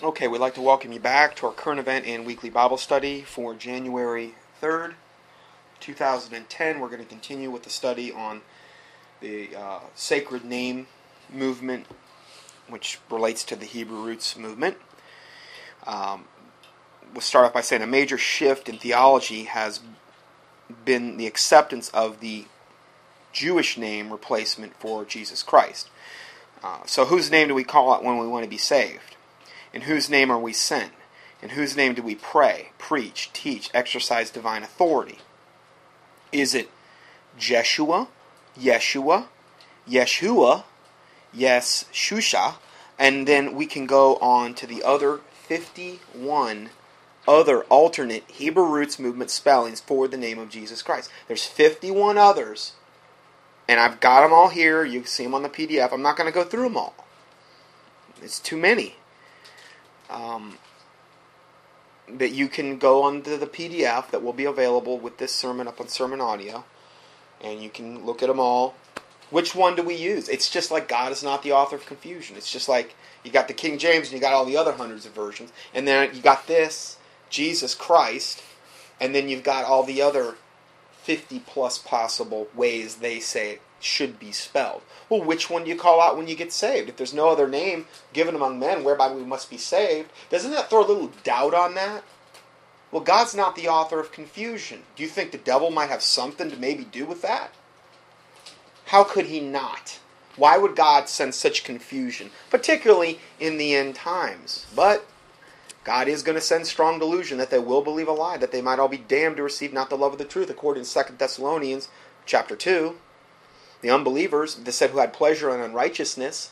Okay, we'd like to welcome you back to our current event and weekly Bible study for January 3rd, 2010. We're going to continue with the study on the uh, sacred name movement, which relates to the Hebrew roots movement. Um, we'll start off by saying a major shift in theology has been the acceptance of the Jewish name replacement for Jesus Christ. Uh, so, whose name do we call out when we want to be saved? In whose name are we sent? In whose name do we pray, preach, teach, exercise divine authority? Is it Jeshua, Yeshua, Yeshua, Yes, Shusha, and then we can go on to the other 51 other alternate Hebrew roots movement spellings for the name of Jesus Christ. There's 51 others, and I've got them all here. You can see them on the PDF. I'm not going to go through them all. It's too many um, that you can go onto the PDF that will be available with this sermon up on Sermon Audio, and you can look at them all. Which one do we use? It's just like God is not the author of confusion. It's just like you got the King James and you got all the other hundreds of versions, and then you got this Jesus Christ, and then you've got all the other 50 plus possible ways they say it should be spelled. Well, which one do you call out when you get saved? If there's no other name given among men whereby we must be saved, doesn't that throw a little doubt on that? Well, God's not the author of confusion. Do you think the devil might have something to maybe do with that? How could he not? Why would God send such confusion, particularly in the end times? But God is going to send strong delusion that they will believe a lie, that they might all be damned to receive not the love of the truth, according to 2 Thessalonians chapter 2 the unbelievers, they said who had pleasure in unrighteousness.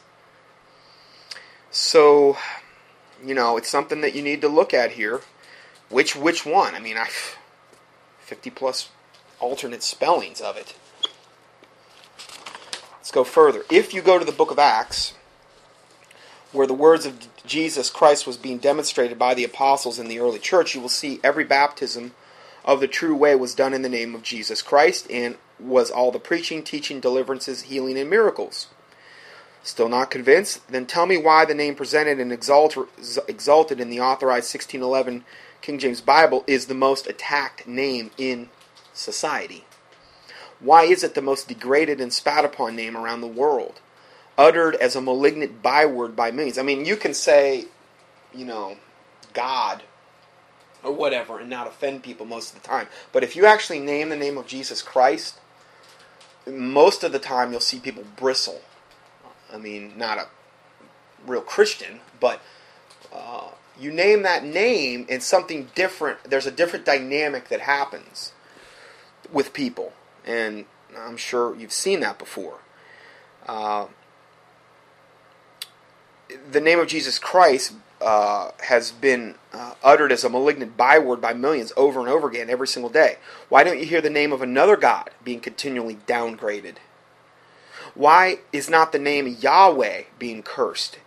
So, you know, it's something that you need to look at here. Which which one? I mean, I 50 plus alternate spellings of it. Let's go further. If you go to the book of Acts, where the words of Jesus Christ was being demonstrated by the apostles in the early church, you will see every baptism of the true way was done in the name of Jesus Christ and was all the preaching, teaching, deliverances, healing, and miracles. Still not convinced? Then tell me why the name presented and exalted in the authorized 1611 King James Bible is the most attacked name in society. Why is it the most degraded and spat upon name around the world? Uttered as a malignant byword by millions. I mean, you can say, you know, God or whatever and not offend people most of the time. But if you actually name the name of Jesus Christ, most of the time you'll see people bristle. I mean, not a real Christian, but uh, you name that name and something different, there's a different dynamic that happens with people. And I'm sure you've seen that before. Uh, the name of Jesus Christ uh, has been uh, uttered as a malignant byword by millions over and over again every single day. Why don't you hear the name of another God being continually downgraded? Why is not the name Yahweh being cursed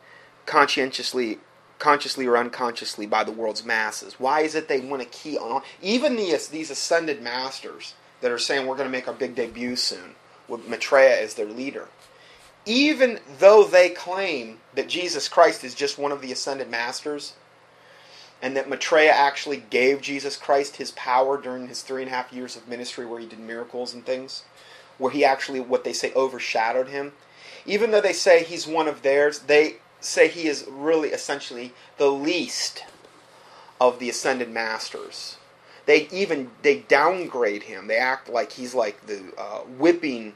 conscientiously, consciously or unconsciously by the world's masses? Why is it they want to key on even these these ascended masters that are saying we're going to make our big debut soon with Maitreya as their leader? even though they claim that Jesus Christ is just one of the ascended masters, and that Maitreya actually gave Jesus Christ his power during his three and a half years of ministry where he did miracles and things, where he actually, what they say, overshadowed him. Even though they say he's one of theirs, they say he is really essentially the least of the ascended masters. They even they downgrade him. They act like he's like the uh, whipping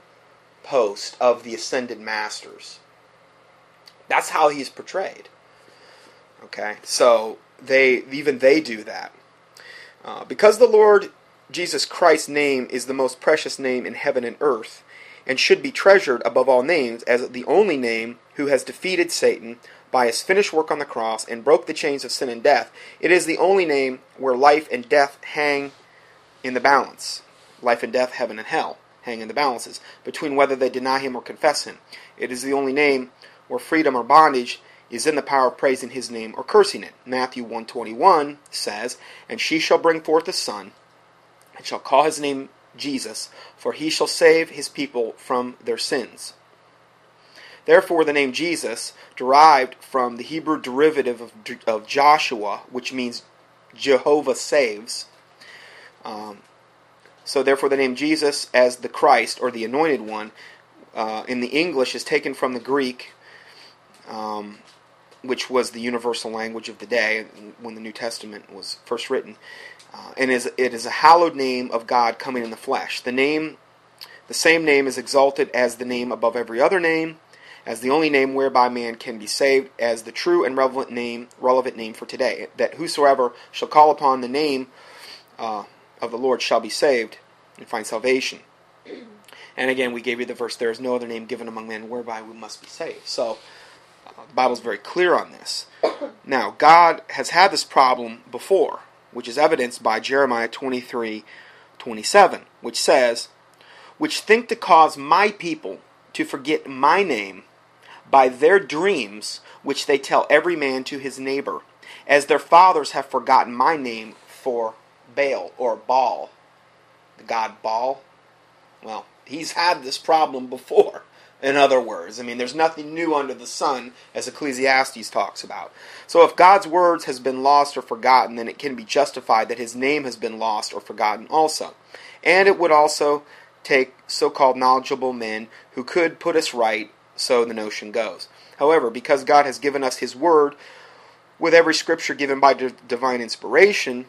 post of the ascended masters. That's how he's portrayed. Okay, so they even they do that uh, because the Lord Jesus Christ's name is the most precious name in heaven and earth, and should be treasured above all names as the only name who has defeated Satan by his finished work on the cross and broke the chains of sin and death. It is the only name where life and death hang in the balance. Life and death, heaven and hell hang in the balances between whether they deny him or confess him. It is the only name where freedom or bondage is in the power of praising his name or cursing it. Matthew 121 says, And she shall bring forth a son, and shall call his name Jesus, for he shall save his people from their sins. Therefore, the name Jesus, derived from the Hebrew derivative of, of Joshua, which means Jehovah saves. Um, so, therefore, the name Jesus as the Christ or the Anointed One uh, in the English is taken from the Greek, um, which was the universal language of the day when the New Testament was first written, uh, and is it is a hallowed name of God coming in the flesh. The name, the same name, is exalted as the name above every other name as the only name whereby man can be saved, as the true and relevant name, relevant name for today, that whosoever shall call upon the name uh, of the Lord shall be saved and find salvation. And again, we gave you the verse: "There is no other name given among men whereby we must be saved." So the Bible's very clear on this. Now, God has had this problem before, which is evidenced by Jeremiah 23, 27, which says, "Which think to cause my people to forget my name." by their dreams which they tell every man to his neighbor, as their fathers have forgotten my name for Baal or Baal, the god Baal. Well, he's had this problem before. In other words, I mean, there's nothing new under the sun, as Ecclesiastes talks about. So, if God's words has been lost or forgotten, then it can be justified that His name has been lost or forgotten also. And it would also take so-called knowledgeable men who could put us right so the notion goes. However, because God has given us His Word, with every scripture given by divine inspiration,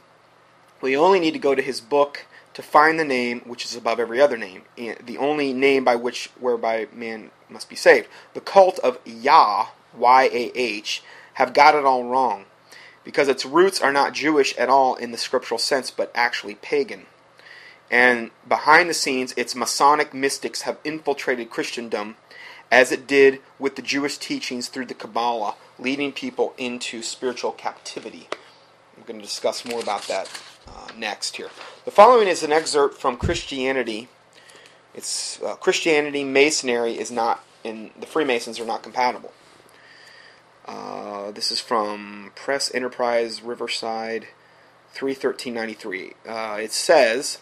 we only need to go to His book to find the name which is above every other name, the only name by which whereby man must be saved. The cult of Yah, Y A H, have got it all wrong, because its roots are not Jewish at all in the scriptural sense, but actually pagan. And behind the scenes, its Masonic mystics have infiltrated Christendom as it did with the Jewish teachings through the Kabbalah, leading people into spiritual captivity. I'm going to discuss more about that uh, next here. The following is an excerpt from Christianity. It's uh, Christianity, Masonry is not, and the Freemasons are not compatible. Uh, this is from Press Enterprise Riverside, 31393. Uh, it says.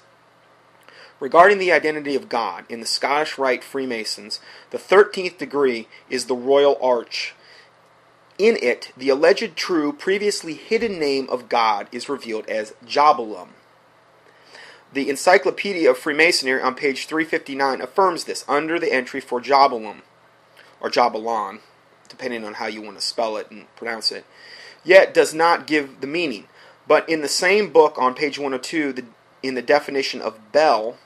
Regarding the identity of God, in the Scottish Rite Freemasons, the 13th degree is the Royal Arch. In it, the alleged true, previously hidden name of God is revealed as Jabulum. The Encyclopedia of Freemasonry on page 359 affirms this under the entry for Jabulum, or Jabulon, depending on how you want to spell it and pronounce it, yet does not give the meaning. But in the same book on page 102, the, in the definition of Bel,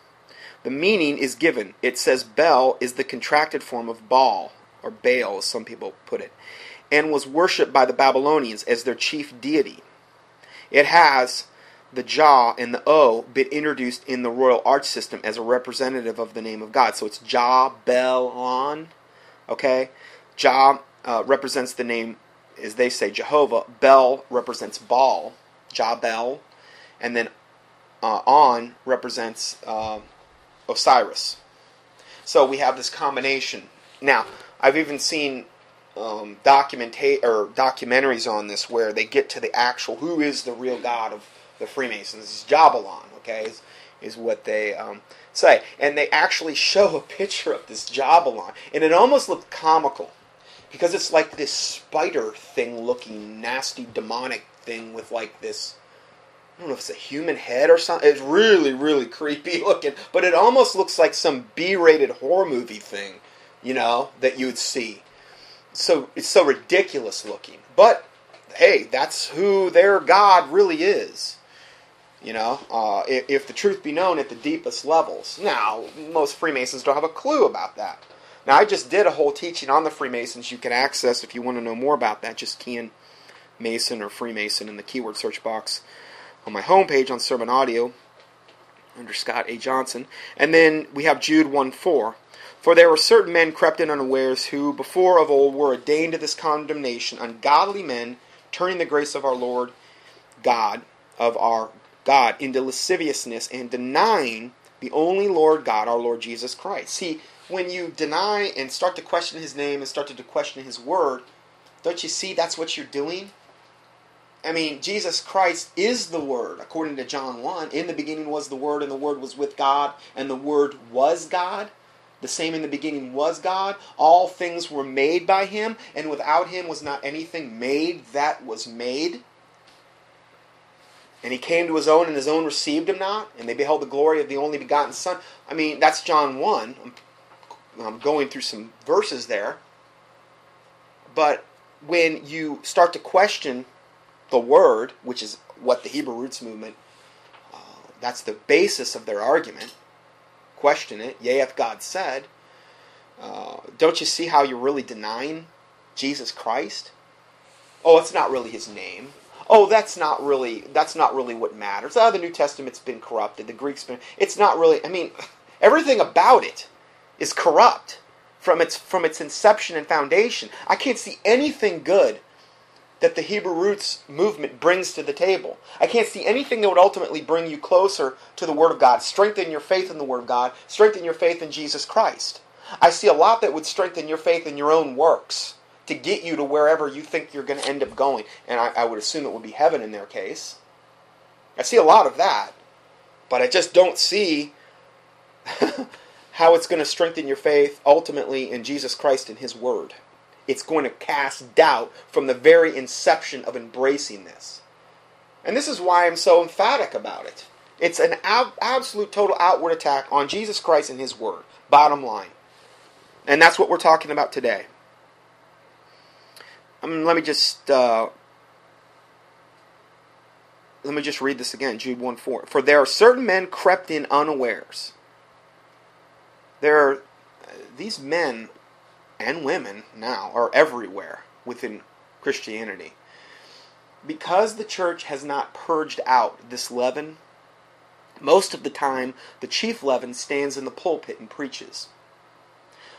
the meaning is given. It says Bel is the contracted form of Baal, or Baal, as some people put it, and was worshipped by the Babylonians as their chief deity. It has the Jah and the O been introduced in the royal arch system as a representative of the name of God. So it's Jah Bel On. Okay? Jah uh, represents the name, as they say, Jehovah. Bel represents Baal, Jah Bel. And then uh, On represents uh, Osiris. So we have this combination. Now, I've even seen um, documenta- or documentaries on this where they get to the actual who is the real god of the Freemasons. It's Jabulon, okay, is, is what they um, say. And they actually show a picture of this Jabalon, and it almost looked comical because it's like this spider thing looking nasty demonic thing with like this I don't know if it's a human head or something. It's really, really creepy looking, but it almost looks like some B-rated horror movie thing, you know, that you would see. So it's so ridiculous looking. But hey, that's who their God really is. You know, uh, if, if the truth be known at the deepest levels. Now, most Freemasons don't have a clue about that. Now, I just did a whole teaching on the Freemasons. You can access if you want to know more about that. Just key in Mason or Freemason in the keyword search box on my homepage on Sermon Audio under Scott A. Johnson. And then we have Jude 1 4. For there were certain men crept in unawares who before of old were ordained to this condemnation, ungodly men, turning the grace of our Lord God, of our God, into lasciviousness and denying the only Lord God, our Lord Jesus Christ. See, when you deny and start to question his name and start to question his word, don't you see that's what you're doing? I mean, Jesus Christ is the Word, according to John 1. In the beginning was the Word, and the Word was with God, and the Word was God. The same in the beginning was God. All things were made by him, and without him was not anything made that was made. And he came to his own, and his own received him not, and they beheld the glory of the only begotten Son. I mean, that's John 1. I'm, I'm going through some verses there. But when you start to question the Word, which is what the Hebrew roots movement, uh, that's the basis of their argument, question it, yea, if God said, uh, don't you see how you're really denying Jesus Christ? Oh, it's not really his name. Oh, that's not really that's not really what matters. Oh, the New Testament's been corrupted. The Greek's been. It's not really. I mean, everything about it is corrupt from its from its inception and foundation. I can't see anything good that the Hebrew roots movement brings to the table. I can't see anything that would ultimately bring you closer to the Word of God, strengthen your faith in the Word of God, strengthen your faith in Jesus Christ. I see a lot that would strengthen your faith in your own works to get you to wherever you think you're going to end up going. And I, I would assume it would be heaven in their case. I see a lot of that, but I just don't see how it's going to strengthen your faith ultimately in Jesus Christ and His Word it's going to cast doubt from the very inception of embracing this. And this is why I'm so emphatic about it. It's an ab- absolute total outward attack on Jesus Christ and His Word. Bottom line. And that's what we're talking about today. Um, let me just uh, let me just read this again. Jude 1 4. For there are certain men crept in unawares. There are these men and women now are everywhere within Christianity. Because the church has not purged out this leaven, most of the time the chief leaven stands in the pulpit and preaches.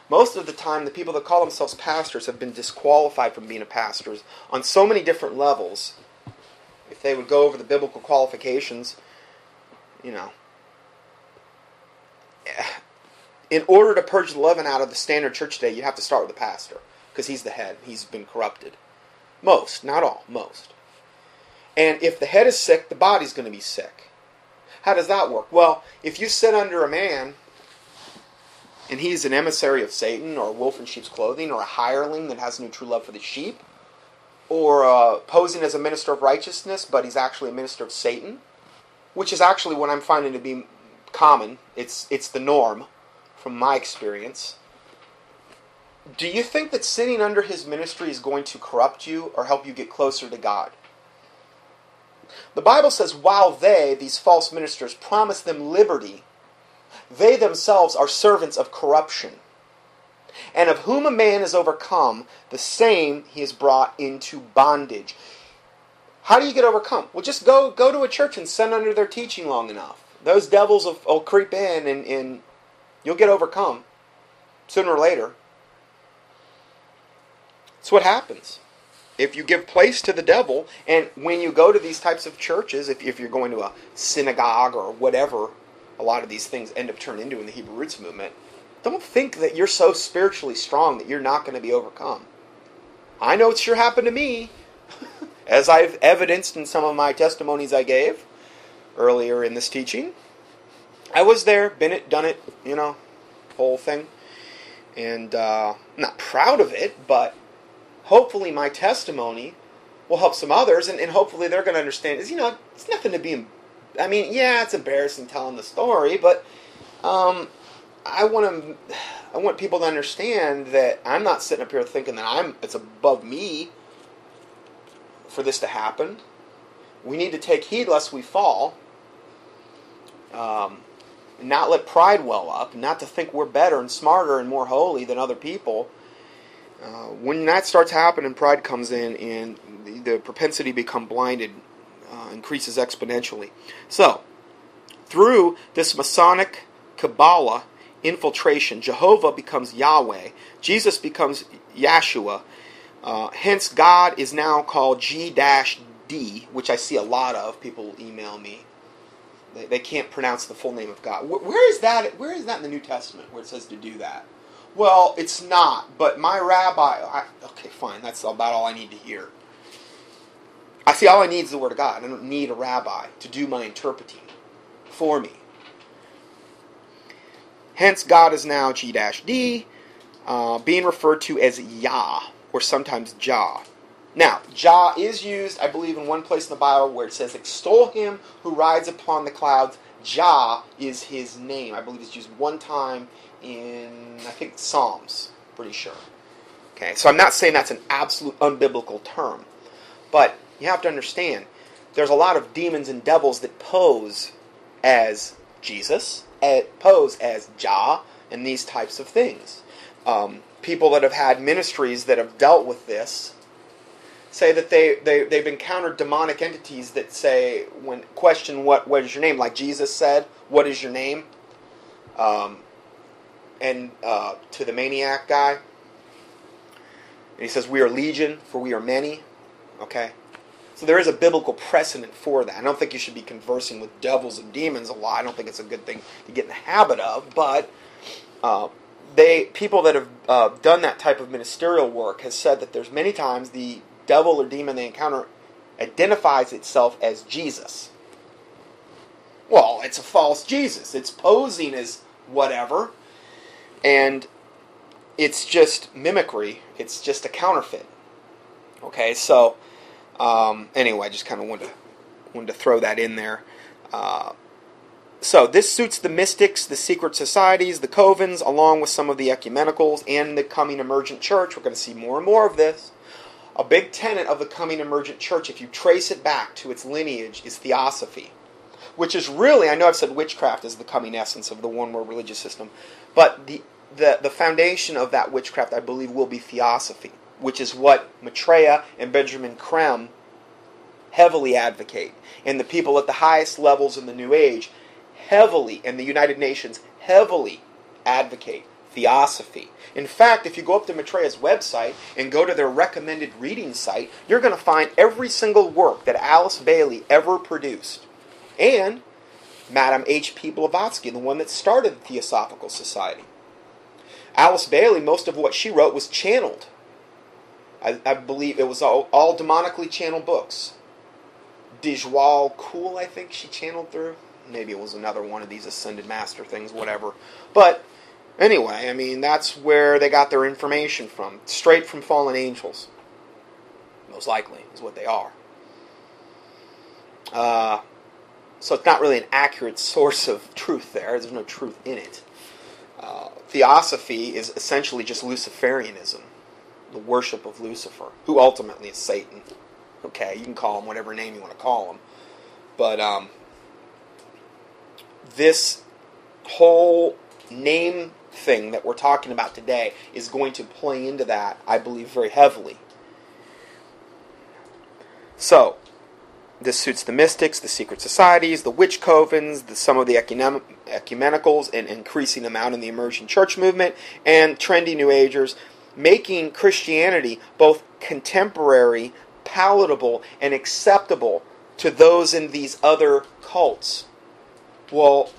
Most of the time, the people that call themselves pastors have been disqualified from being a pastors on so many different levels. If they would go over the biblical qualifications, you know, in order to purge the leaven out of the standard church today, you have to start with the pastor because he's the head. He's been corrupted. Most, not all, most. And if the head is sick, the body's going to be sick. How does that work? Well, if you sit under a man and he's an emissary of Satan or a wolf in sheep's clothing or a hireling that has no true love for the sheep or uh, posing as a minister of righteousness, but he's actually a minister of Satan, which is actually what I'm finding to be common. It's, it's the norm from my experience. Do you think that sitting under his ministry is going to corrupt you or help you get closer to God? The Bible says, while they, these false ministers, promise them liberty, they themselves are servants of corruption. And of whom a man is overcome, the same he is brought into bondage. How do you get overcome? Well, just go go to a church and sit under their teaching long enough. Those devils will, will creep in and, and You'll get overcome sooner or later. It's what happens. If you give place to the devil, and when you go to these types of churches, if, if you're going to a synagogue or whatever, a lot of these things end up turning into in the Hebrew roots movement, don't think that you're so spiritually strong that you're not going to be overcome. I know it sure happened to me, as I've evidenced in some of my testimonies I gave earlier in this teaching. I was there, been it, done it, you know, whole thing. And uh, I'm not proud of it, but hopefully my testimony will help some others, and, and hopefully they're going to understand. Is you know, it's nothing to be. I mean, yeah, it's embarrassing telling the story, but um, I want to. I want people to understand that I'm not sitting up here thinking that I'm. It's above me for this to happen. We need to take heed lest we fall. Um, not let pride well up, not to think we're better and smarter and more holy than other people. Uh, when that starts happening, pride comes in, and the, the propensity to become blinded uh, increases exponentially. So, through this Masonic Kabbalah infiltration, Jehovah becomes Yahweh, Jesus becomes Yeshua. Uh, hence, God is now called G D, which I see a lot of. People email me they, they can't pronounce the full name of God. where is that? Where is that in the New Testament where it says to do that? Well, it's not. But my rabbi. I, okay, fine. That's about all I need to hear. I see. All I need is the Word of God. I don't need a rabbi to do my interpreting for me. Hence, God is now G-D, uh, being referred to as Yah, or sometimes Jah. Now, Jah is used, I believe, in one place in the Bible where it says, Extol him who rides upon the clouds. Jah is his name. I believe it's used one time in, I think, Psalms. Pretty sure. Okay, so I'm not saying that's an absolute unbiblical term. But you have to understand, there's a lot of demons and devils that pose as Jesus, eh, pose as Jah, and these types of things. Um, people that have had ministries that have dealt with this say that they, they, they've encountered demonic entities that say, when question what, what is your name, like Jesus said, what is your name? Um, and uh, to the maniac guy, and he says, we are legion, for we are many. Okay? So there is a biblical precedent for that. I don't think you should be conversing with devils and demons a lot. I don't think it's a good thing to get in the habit of, but uh, they people that have uh, done that type of ministerial work has said that there's many times the devil or demon they encounter identifies itself as Jesus. Well, it's a false Jesus. It's posing as whatever, and it's just mimicry. It's just a counterfeit. Okay, so um, anyway, I just kind of wanted to wanted to throw that in there. Uh, so this suits the mystics, the secret societies, the covens, along with some of the ecumenicals and the coming emergent church. We're going to see more and more of this. A big tenet of the coming emergent church, if you trace it back to its lineage, is theosophy, which is really, I know I've said witchcraft is the coming essence of the one world religious system, but the, the, the foundation of that witchcraft, I believe, will be theosophy, which is what Maitreya and Benjamin Creme heavily advocate. And the people at the highest levels in the New Age heavily, and the United Nations heavily advocate theosophy. In fact, if you go up to Maitreya's website and go to their recommended reading site, you're going to find every single work that Alice Bailey ever produced. And Madame H.P. Blavatsky, the one that started the Theosophical Society. Alice Bailey, most of what she wrote was channeled. I, I believe it was all, all demonically channeled books. Djwhal Khul, I think she channeled through maybe it was another one of these ascended master things, whatever. But anyway, I mean, that's where they got their information from. Straight from fallen angels. Most likely, is what they are. Uh, so it's not really an accurate source of truth there. There's no truth in it. Uh, theosophy is essentially just Luciferianism, the worship of Lucifer, who ultimately is Satan. Okay, you can call him whatever name you want to call him. But um, this whole name thing that we're talking about today is going to play into that, I believe, very heavily. So, this suits the mystics, the secret societies, the witch covens, the, some of the ecumenicals, and increasing amount in the emerging church movement, and trendy New Agers, making Christianity both contemporary, palatable, and acceptable to those in these other cults. Well,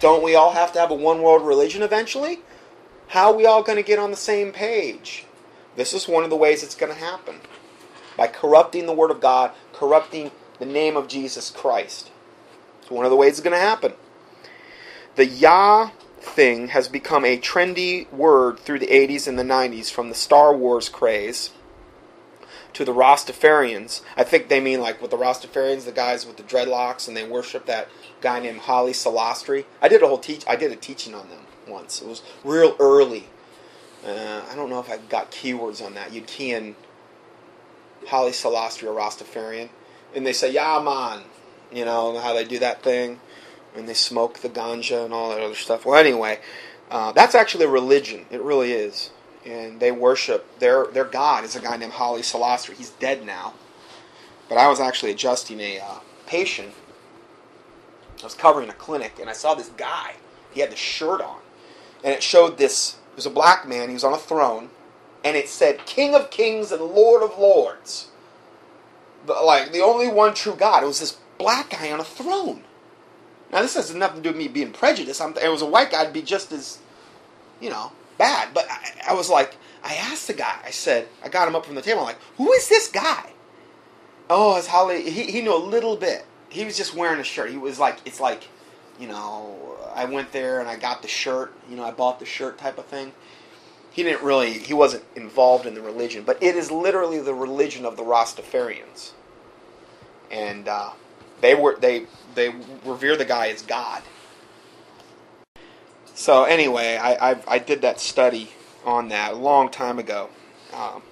don't we all have to have a one world religion eventually? How are we all going to get on the same page? This is one of the ways it's going to happen. By corrupting the Word of God, corrupting the name of Jesus Christ. It's one of the ways it's going to happen. The Yah thing has become a trendy word through the 80s and the 90s from the Star Wars craze to the Rastafarians. I think they mean like with the Rastafarians, the guys with the dreadlocks, and they worship that guy named Haile Selassie. I did a whole teach. I did a teaching on them once. It was real early. Uh, I don't know if I got keywords on that. You'd key in Haile Selassie or Rastafarian, and they say, "Yeah, man," you know how they do that thing, and they smoke the ganja and all that other stuff. Well, anyway, uh, that's actually a religion. It really is and they worship their their god is a guy named Haile Selassie. He's dead now, but I was actually adjusting a uh, patient. I was covering a clinic, and I saw this guy. He had this shirt on, and it showed this. It was a black man. He was on a throne, and it said "King of Kings and Lord of Lords." But like the only one true God. It was this black guy on a throne. Now this has nothing to do with me being prejudiced. I'm, it was a white guy, I'd be just as, you know, bad. But I, I was like, I asked the guy. I said, I got him up from the table. I'm like, who is this guy? Oh, it's Holly. He, he knew a little bit. He was just wearing a shirt. He was like, it's like you know, I went there and I got the shirt, you know, I bought the shirt type of thing. He didn't really, he wasn't involved in the religion, but it is literally the religion of the Rastafarians. And uh, they were they they revere the guy as God. So anyway, I I've, i did that study on that a long time ago. Um,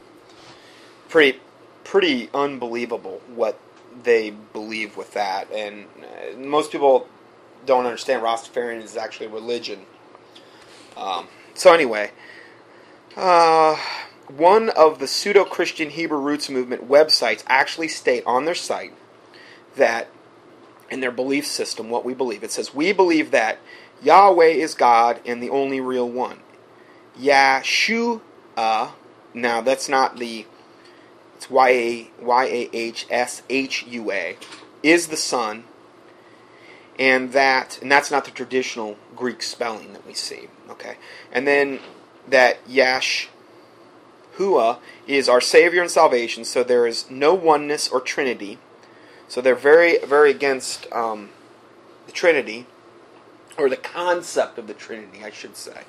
pretty pretty unbelievable what they believe with that, and uh, most people don't understand Rastafarian is actually religion. Um, so anyway, uh, one of the pseudo-Christian Hebrew Roots movement websites actually state on their site that in their belief system what we believe. It says we believe that Yahweh is God and the only real one. Yahshua. Now that's not the. It's Y A Y A H S H U A. Is the Son. And that and that's not the traditional Greek spelling that we see. Okay, and then that Yahshua is our Savior and salvation. So there is no oneness or Trinity. So they're very very against um, the Trinity or the concept of the Trinity, I should say.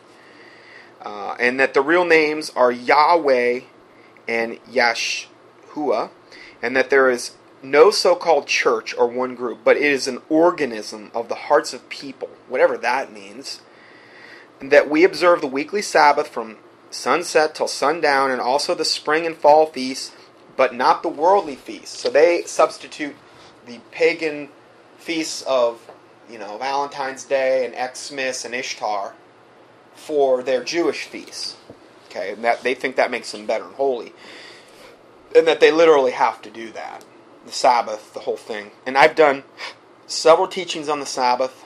Uh, and that the real names are Yahweh and Yahshua, and that there is no so called church or one group, but it is an organism of the hearts of people, whatever that means. And that we observe the weekly Sabbath from sunset till sundown, and also the spring and fall feasts, but not the worldly feasts. So they substitute the pagan feasts of you know, Valentine's Day and Xmas and Ishtar for their Jewish feasts. Okay, and that they think that makes them better and holy. And that they literally have to do that. The Sabbath, the whole thing. And I've done several teachings on the Sabbath.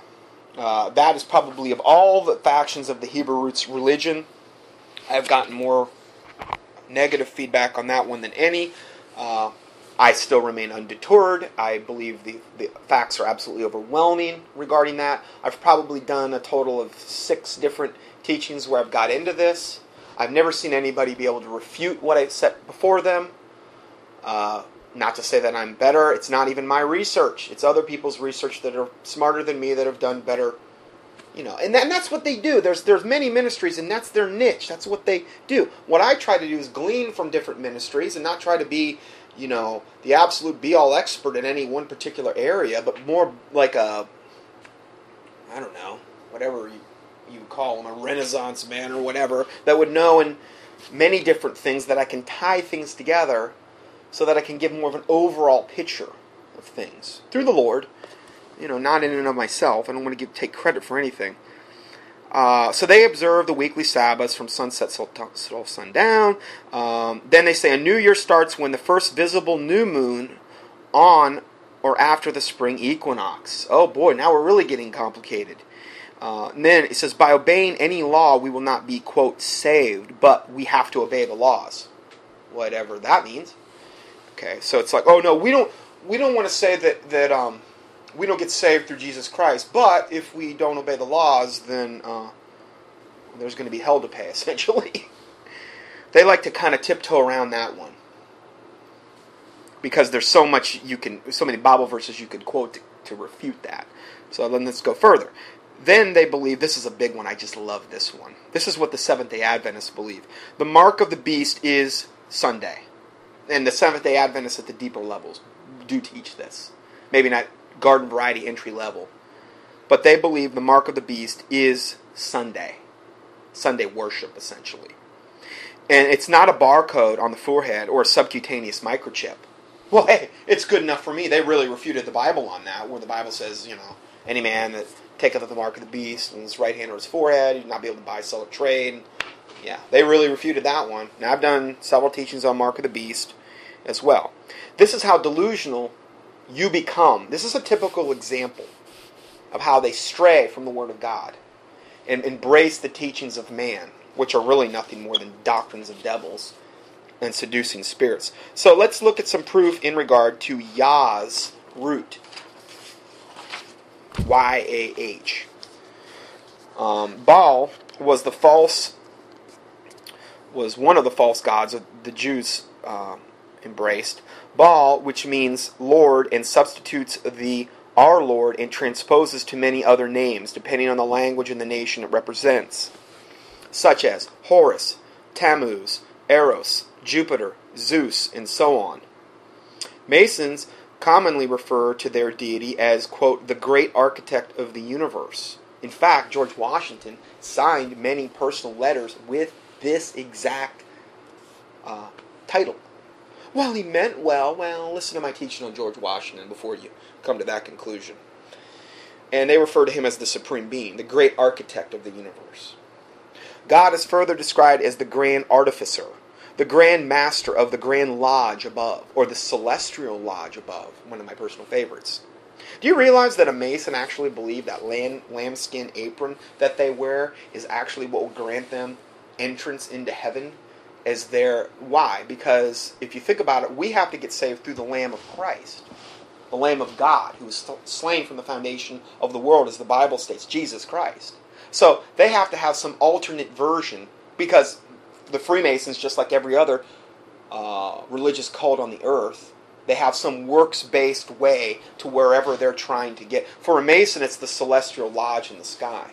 Uh, that is probably of all the factions of the Hebrew roots religion, I've gotten more negative feedback on that one than any. Uh, I still remain undeterred. I believe the, the facts are absolutely overwhelming regarding that. I've probably done a total of six different teachings where I've got into this. I've never seen anybody be able to refute what I've set before them. Uh, not to say that I'm better. It's not even my research. It's other people's research that are smarter than me that have done better. You know, and, that, and that's what they do. There's there's many ministries, and that's their niche. That's what they do. What I try to do is glean from different ministries, and not try to be you know, the absolute be all expert in any one particular area, but more like a, I don't know, whatever you, you call him, a renaissance man or whatever, that would know in many different things that I can tie things together so that I can give more of an overall picture of things through the Lord. You know, not in and of myself. I don't want to give, take credit for anything. Uh, so they observe the weekly Sabbaths from sunset till sundown. Um, then they say a new year starts when the first visible new moon on or after the spring equinox. Oh boy, now we're really getting complicated. Uh, and then it says, by obeying any law, we will not be, quote, saved, but we have to obey the laws. Whatever that means. Okay, so it's like, oh no, we don't, we don't want to say that, that, um, we don't get saved through Jesus Christ. But if we don't obey the laws, then uh, there's going to be hell to pay, essentially. they like to kind of tiptoe around that one because there's so much you can, so many Bible verses you could quote to, to refute that. So then let's go further. Then they believe this is a big one. I just love this one. This is what the Seventh Day Adventists believe. The mark of the beast is Sunday, and the Seventh Day Adventists at the deeper levels do teach this. Maybe not garden variety entry level. But they believe the mark of the beast is Sunday. Sunday worship, essentially. And it's not a barcode on the forehead or a subcutaneous microchip. Well, hey, it's good enough for me. They really refuted the Bible on that, where the Bible says, you know, any man that taketh the mark of the beast in his right hand or his forehead, you not be able to buy, sell, or trade. Yeah, they really refuted that one. Now, I've done several teachings on mark of the beast as well. This is how delusional you become. This is a typical example of how they stray from the Word of God and embrace the teachings of man, which are really nothing more than doctrines of devils and seducing spirits. So let's look at some proof in regard to Yah's root. Y A H. Um, Baal was the false, was one of the false gods of the Jews uh, embraced. Baal, which means Lord and substitutes the our Lord and transposes to many other names, depending on the language and the nation it represents, such as Horus, Tammuz, Eros, Jupiter, Zeus, and so on. Masons commonly refer to their deity as, quote, the great architect of the universe. In fact, George Washington signed many personal letters with this exact uh, title. Well, he meant well. Well, listen to my teaching on George Washington before you come to that conclusion. And they refer to him as the supreme being, the great architect of the universe. God is further described as the grand artificer, the grand master of the grand lodge above, or the celestial lodge above, one of my personal favorites. Do you realize that a Mason actually believed that lamb, lambskin apron that they wear is actually what will grant them entrance into heaven as their why? Because if you think about it, we have to get saved through the Lamb of Christ, the Lamb of God, who was slain from the foundation of the world, as the Bible states, Jesus Christ. So they have to have some alternate version because the Freemasons, just like every other uh, religious cult on the earth, they have some works based way to wherever they're trying to get. For a Mason, it's the celestial lodge in the sky.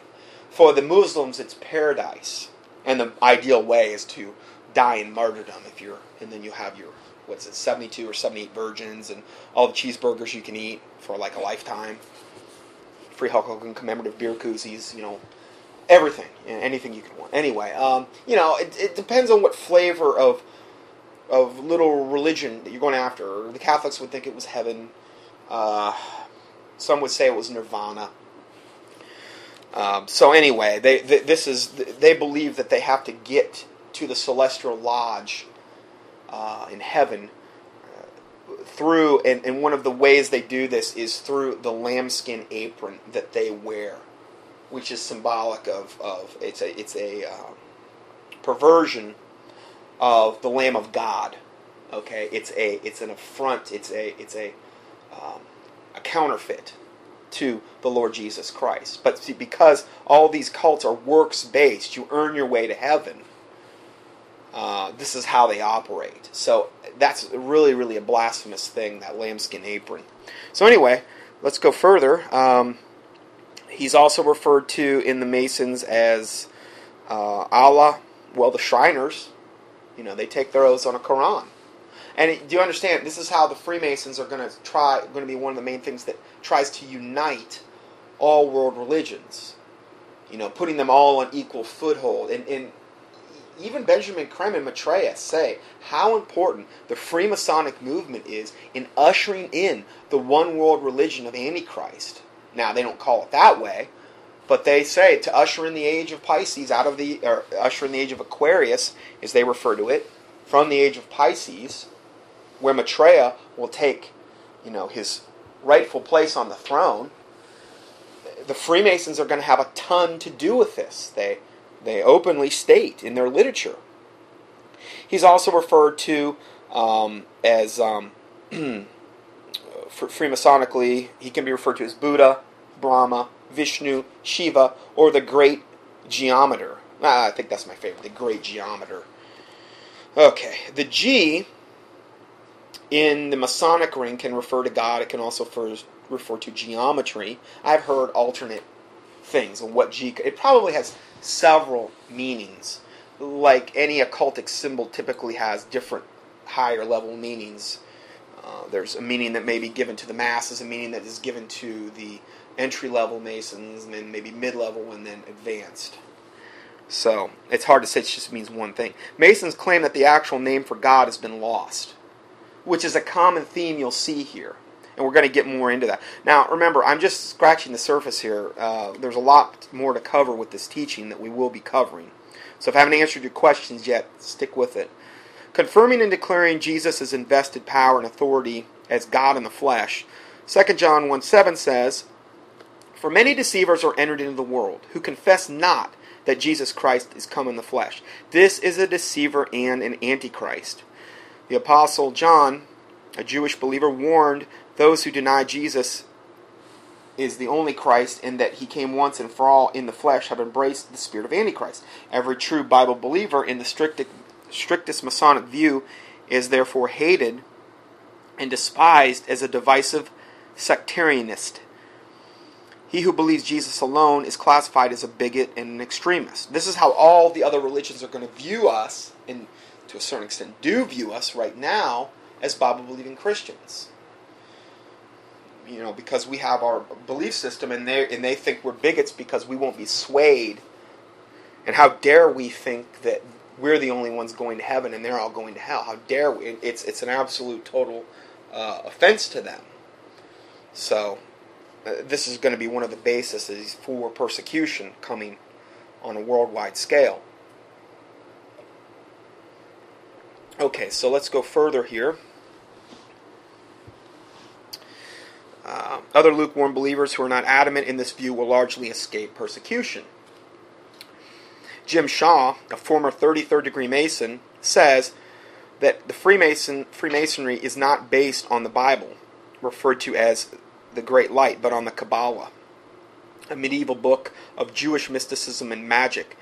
For the Muslims, it's paradise. And the ideal way is to die in martyrdom if you're, and then you have your, what's it, 72 or 78 virgins and all the cheeseburgers you can eat for like a lifetime. Free Hulk Hogan commemorative beer koozies, you know, everything, anything you can want. Anyway, um, you know, it, it depends on what flavor of of little religion that you're going after. The Catholics would think it was heaven. Uh, some would say it was nirvana. Um, so anyway, they, they, this is they believe that they have to get to the celestial lodge uh, in heaven uh, through, and, and one of the ways they do this is through the lambskin apron that they wear, which is symbolic of, of it's a it's a uh, perversion of the Lamb of God. Okay, it's a it's an affront. It's a it's a um, a counterfeit to the Lord Jesus Christ. But see, because all these cults are works based, you earn your way to heaven. Uh, this is how they operate. So that's really, really a blasphemous thing, that lambskin apron. So, anyway, let's go further. Um, he's also referred to in the Masons as uh, Allah, well, the Shriners. You know, they take their oaths on a Quran. And do you understand? This is how the Freemasons are going to try, going to be one of the main things that tries to unite all world religions. You know, putting them all on equal foothold. And, and even Benjamin Creme and Maitreya say how important the Freemasonic movement is in ushering in the one world religion of Antichrist. Now, they don't call it that way, but they say to usher in the age of Pisces out of the, or usher in the age of Aquarius, as they refer to it, from the age of Pisces, where Maitreya will take, you know, his rightful place on the throne. The Freemasons are going to have a ton to do with this. They they openly state in their literature. He's also referred to um, as um, Freemasonically, he can be referred to as Buddha, Brahma, Vishnu, Shiva, or the Great Geometer. Ah, I think that's my favorite, the Great Geometer. Okay, the G in the Masonic ring can refer to God. It can also refer, refer to geometry. I've heard alternate things on what G. It probably has several meanings. Like any occultic symbol typically has different higher level meanings. Uh, there's a meaning that may be given to the masses, a meaning that is given to the entry level Masons, and then maybe mid level and then advanced. So it's hard to say it just means one thing. Masons claim that the actual name for God has been lost, which is a common theme you'll see here and we're going to get more into that. Now, remember, I'm just scratching the surface here. Uh, there's a lot more to cover with this teaching that we will be covering. So if I haven't answered your questions yet, stick with it. Confirming and declaring Jesus' as invested power and authority as God in the flesh, 2 John 1 7 says, For many deceivers are entered into the world, who confess not that Jesus Christ is come in the flesh. This is a deceiver and an antichrist. The Apostle John, a Jewish believer, warned those who deny Jesus is the only Christ and that he came once and for all in the flesh have embraced the spirit of Antichrist. Every true Bible believer in the strictest, strictest Masonic view is therefore hated and despised as a divisive sectarianist. he who believes Jesus alone is classified as a bigot and an extremist. This is how all the other religions are going to view us, and to a certain extent do view us right now, as Bible believing Christians. You know, because we have our belief system and they and they think we're bigots because we won't be swayed. And how dare we think that we're the only ones going to heaven and they're all going to hell? How dare we? It's it's an absolute total uh, offense to them. So, uh, this is going to be one of the bases for persecution coming on a worldwide scale. Okay, so let's go further here. Uh, other lukewarm believers who are not adamant in this view will largely escape persecution. Jim Shaw, a former 33rd degree Mason, says that the Freemason Freemasonry is not based on the Bible, referred to as the Great Light, but on the Kabbalah, a medieval book of Jewish mysticism and magic.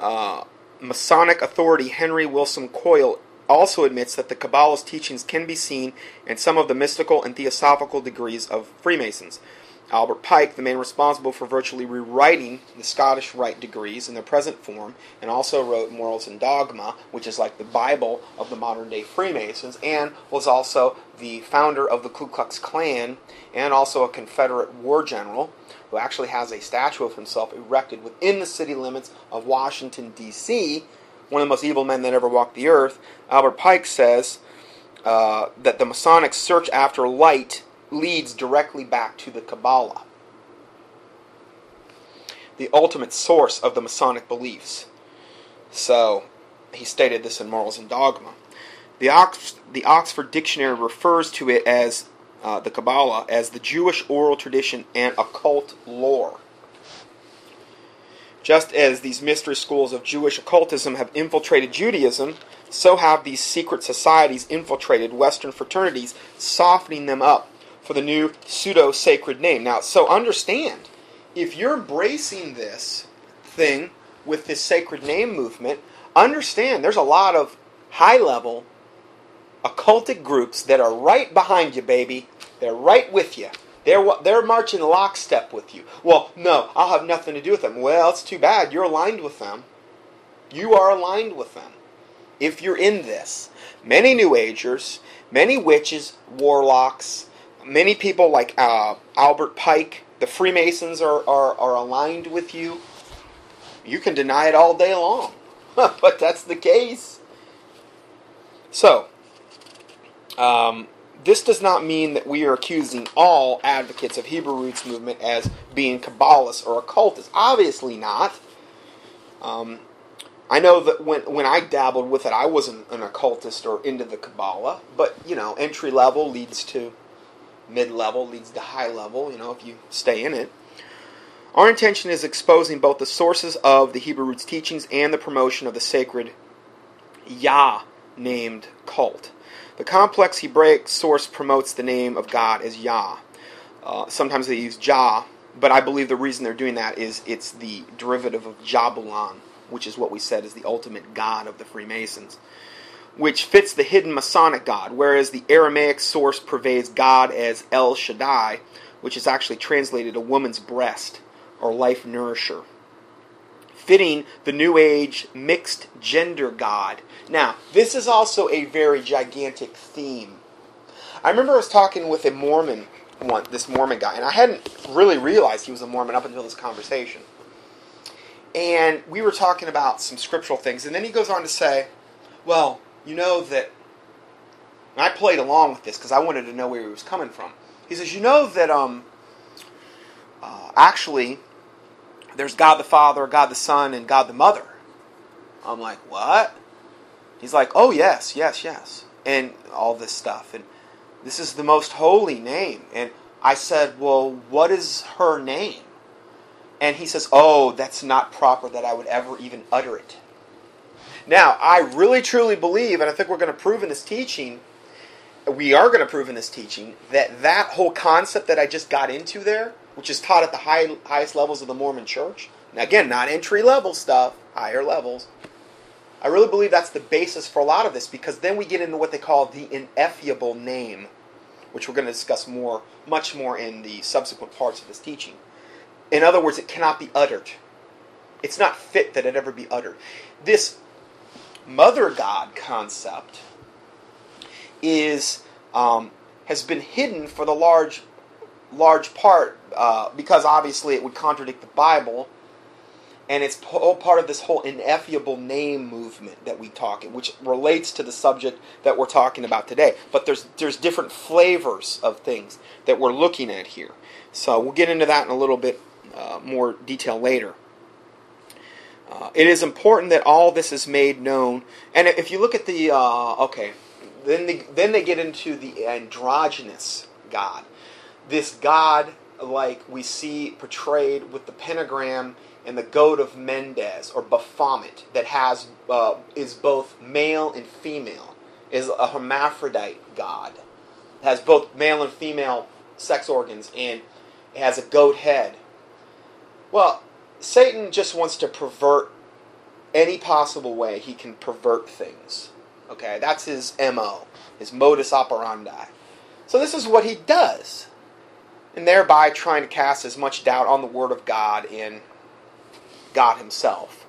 Uh, Masonic authority Henry Wilson Coil also admits that the Kabbalah's teachings can be seen in some of the mystical and theosophical degrees of Freemasons. Albert Pike, the man responsible for virtually rewriting the Scottish Rite degrees in their present form, and also wrote Morals and Dogma, which is like the Bible of the modern day Freemasons, and was also the founder of the Ku Klux Klan, and also a Confederate war general, who actually has a statue of himself erected within the city limits of Washington, D.C., one of the most evil men that ever walked the earth, Albert Pike says uh, that the Masonic search after light leads directly back to the Kabbalah, the ultimate source of the Masonic beliefs. So, he stated this in Morals and Dogma. The, Ox- the Oxford Dictionary refers to it as uh, the Kabbalah as the Jewish oral tradition and occult lore. Just as these mystery schools of Jewish occultism have infiltrated Judaism, so have these secret societies infiltrated Western fraternities, softening them up for the new pseudo sacred name. Now, so understand, if you're embracing this thing with this sacred name movement, understand there's a lot of high level occultic groups that are right behind you, baby. They're right with you. They're, they're marching lockstep with you. Well, no, I'll have nothing to do with them. Well, it's too bad. You're aligned with them. You are aligned with them. If you're in this, many New Agers, many witches, warlocks, many people like uh, Albert Pike, the Freemasons are, are, are aligned with you. You can deny it all day long, but that's the case. So, um, this does not mean that we are accusing all advocates of Hebrew roots movement as being Kabbalists or occultists. Obviously not. Um, I know that when when I dabbled with it, I wasn't an occultist or into the Kabbalah, but you know, entry level leads to mid level, leads to high level. You know, if you stay in it. Our intention is exposing both the sources of the Hebrew roots teachings and the promotion of the sacred Yah named cult. The complex Hebraic source promotes the name of God as Yah. Uh, sometimes they use Jah, but I believe the reason they're doing that is it's the derivative of Jabulon, which is what we said is the ultimate god of the Freemasons, which fits the hidden Masonic god, whereas the Aramaic source pervades God as El Shaddai, which is actually translated a woman's breast or life nourisher fitting the New Age mixed gender God. Now, this is also a very gigantic theme. I remember I was talking with a Mormon one, this Mormon guy, and I hadn't really realized he was a Mormon up until this conversation. And we were talking about some scriptural things, and then he goes on to say, "Well, you know that." I played along with this because I wanted to know where he was coming from. He says, "You know that um, uh, actually there's God the Father, God the Son, and God the Mother. I'm like, what? He's like, oh, yes, yes, yes. And all this stuff. And this is the most holy name. And I said, well, what is her name? And he says, oh, that's not proper that I would ever even utter it. Now, I really truly believe, and I think we're going to prove in this teaching, we are going to prove in this teaching, that that whole concept that I just got into there which is taught at the high, highest levels of the Mormon church. Now, again, not entry level stuff, higher levels. I really believe that's the basis for a lot of this because then we get into what they call the ineffable name, which we're going to discuss more, much more in the subsequent parts of this teaching. In other words, it cannot be uttered. It's not fit that it ever be uttered. This mother God concept is um, has been hidden for the large large part uh, because obviously it would contradict the Bible, and it's all part of this whole ineffable name movement that we talk, which relates to the subject that we're talking about today. But there's there's different flavors of things that we're looking at here, so we'll get into that in a little bit uh, more detail later. Uh, it is important that all this is made known, and if you look at the uh, okay, then they, then they get into the androgynous God, this God like we see portrayed with the pentagram and the goat of Mendes or Baphomet that has uh, is both male and female, is a hermaphrodite God, has both male and female sex organs, and has a goat head. Well, Satan just wants to pervert any possible way he can pervert things. Okay, that's his MO, his modus operandi. So this is what he does. And thereby trying to cast as much doubt on the Word of God in God Himself.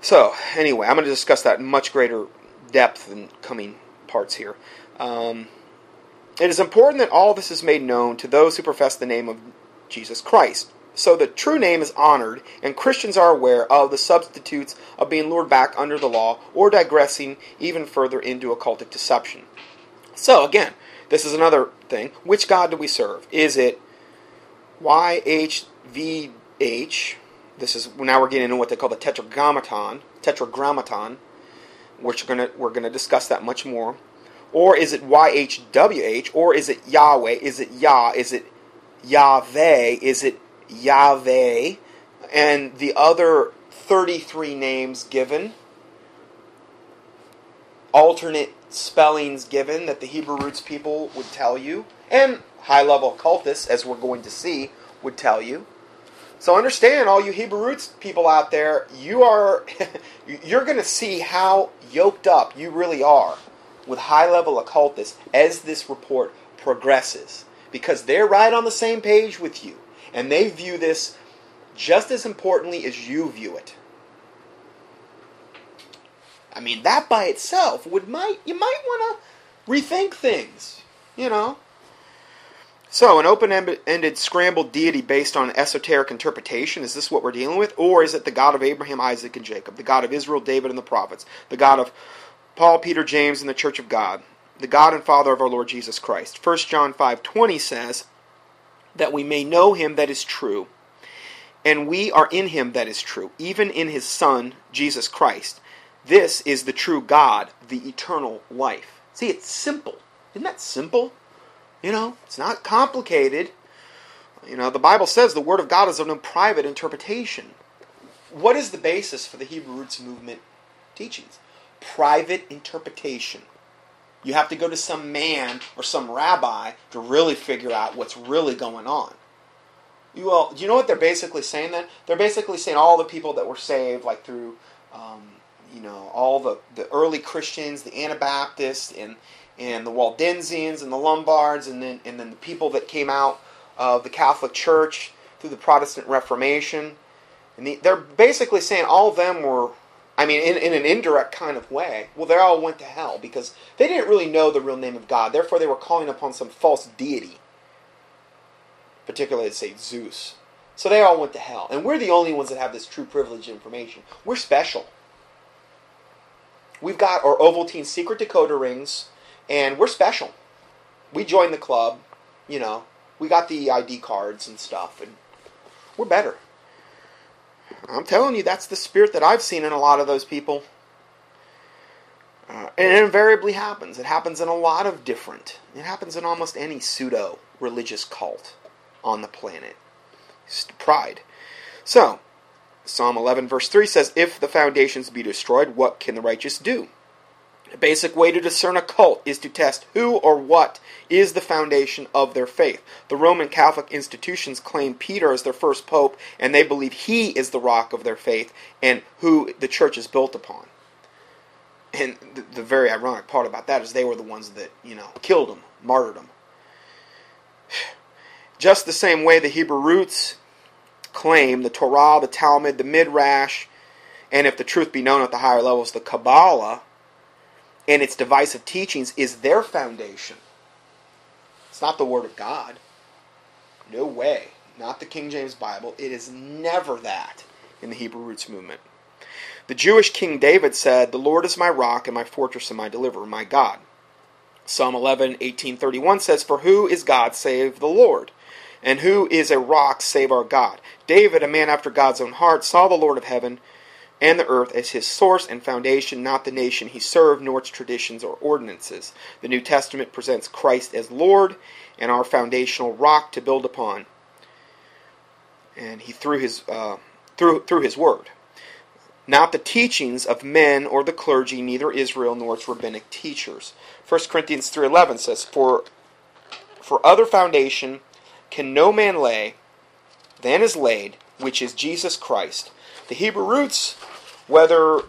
So, anyway, I'm going to discuss that in much greater depth in coming parts here. Um, it is important that all this is made known to those who profess the name of Jesus Christ so the true name is honored, and Christians are aware of the substitutes of being lured back under the law or digressing even further into occultic deception. So again, this is another thing. Which God do we serve? Is it YHVH? This is now we're getting into what they call the Tetragrammaton. Tetragrammaton, which we're gonna we're gonna discuss that much more. Or is it YHWH? Or is it Yahweh? Is it Yah? Is it Yahweh? Is it Yahweh, and the other 33 names given, alternate spellings given that the Hebrew roots people would tell you, and high level occultists, as we're going to see, would tell you. So understand, all you Hebrew roots people out there, you are you're going to see how yoked up you really are with high level occultists as this report progresses, because they're right on the same page with you. And they view this just as importantly as you view it. I mean, that by itself would might you might want to rethink things, you know. So, an open-ended scrambled deity based on esoteric interpretation is this what we're dealing with, or is it the God of Abraham, Isaac, and Jacob, the God of Israel, David, and the prophets, the God of Paul, Peter, James, and the Church of God, the God and Father of our Lord Jesus Christ? 1 John five twenty says, that we may know him that is true. And we are in him that is true, even in his Son, Jesus Christ. This is the true God, the eternal life. See, it's simple. Isn't that simple? You know, it's not complicated. You know, the Bible says the Word of God is of no private interpretation. What is the basis for the Hebrew Roots Movement teachings? Private interpretation. You have to go to some man or some rabbi to really figure out what's really going on. You, well, you know what they're basically saying then? They're basically saying all the people that were saved, like through, um, you know, all the, the early Christians, the Anabaptists, and and the Waldensians and the Lombards, and then and then the people that came out of the Catholic Church through the Protestant Reformation. And the, they're basically saying all of them were I mean, in, in an indirect kind of way, well, they all went to hell because they didn't really know the real name of God. Therefore, they were calling upon some false deity, particularly, say, Zeus. So they all went to hell. And we're the only ones that have this true privilege information. We're special. We've got our Ovaltine secret decoder rings, and we're special. We joined the club, you know. We got the ID cards and stuff, and we're better. I'm telling you, that's the spirit that I've seen in a lot of those people. Uh, and it invariably happens. It happens in a lot of different. It happens in almost any pseudo religious cult on the planet. It's pride. So, Psalm 11, verse 3 says, If the foundations be destroyed, what can the righteous do? A basic way to discern a cult is to test who or what is the foundation of their faith. The Roman Catholic institutions claim Peter as their first pope, and they believe he is the rock of their faith and who the church is built upon. And the, the very ironic part about that is they were the ones that, you know, killed him, martyred him. Just the same way the Hebrew roots claim, the Torah, the Talmud, the Midrash, and if the truth be known at the higher levels, the Kabbalah and its divisive teachings is their foundation. It's not the Word of God. No way. Not the King James Bible. It is never that in the Hebrew roots movement. The Jewish King David said, The Lord is my rock and my fortress and my deliverer, my God. Psalm 11, 1831 says, For who is God save the Lord? And who is a rock save our God? David, a man after God's own heart, saw the Lord of heaven and the earth as his source and foundation, not the nation he served, nor its traditions or ordinances. The New Testament presents Christ as Lord and our foundational rock to build upon. And he through his uh, through through his word. Not the teachings of men or the clergy, neither Israel nor its rabbinic teachers. 1 Corinthians 3:11 says, "For for other foundation can no man lay than is laid, which is Jesus Christ." The Hebrew roots, whether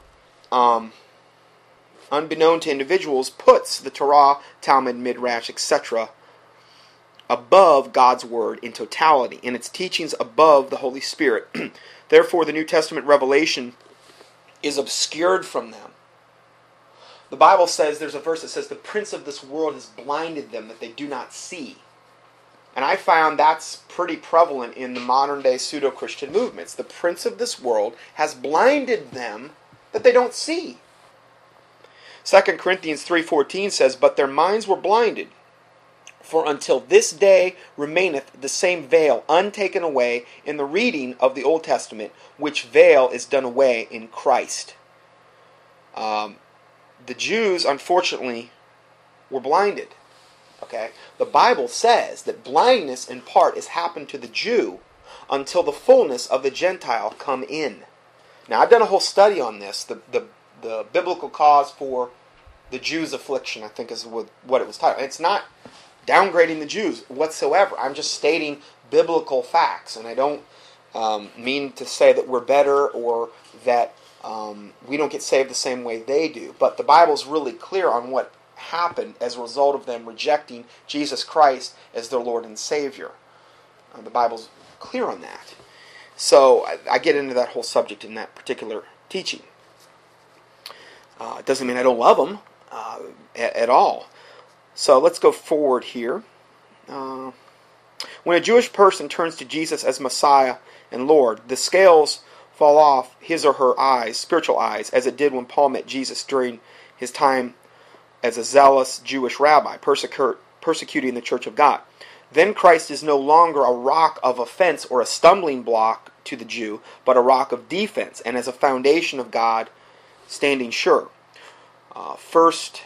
um, unbeknown to individuals, puts the Torah, Talmud, Midrash, etc., above God's Word in totality, and its teachings above the Holy Spirit. Therefore, the New Testament revelation is obscured from them. The Bible says, there's a verse that says, The prince of this world has blinded them that they do not see. And I found that's pretty prevalent in the modern day pseudo Christian movements. The prince of this world has blinded them that they don't see. 2 Corinthians 3:14 says, "But their minds were blinded, for until this day remaineth the same veil untaken away in the reading of the Old Testament, which veil is done away in Christ." Um, the Jews, unfortunately, were blinded. Okay? The Bible says that blindness in part has happened to the Jew until the fullness of the Gentile come in. Now I've done a whole study on this, the the, the biblical cause for the Jews' affliction, I think is what it was titled. It's not downgrading the Jews whatsoever. I'm just stating biblical facts, and I don't um, mean to say that we're better or that um, we don't get saved the same way they do. But the Bible's really clear on what happened as a result of them rejecting Jesus Christ as their Lord and Savior. Uh, the Bible's clear on that. So I, I, get into that whole subject in that particular teaching. Uh, it doesn't mean I don't love them uh, at, at, all. So let's go forward here. Uh, when a Jewish person turns to Jesus as Messiah and Lord, the scales fall off his or her eyes, spiritual eyes, as it did when Paul met Jesus during his time as a zealous Jewish rabbi, persecuting the church of God. Then Christ is no longer a rock of offense or a stumbling block to the Jew, but a rock of defense, and as a foundation of God standing sure. Uh, first,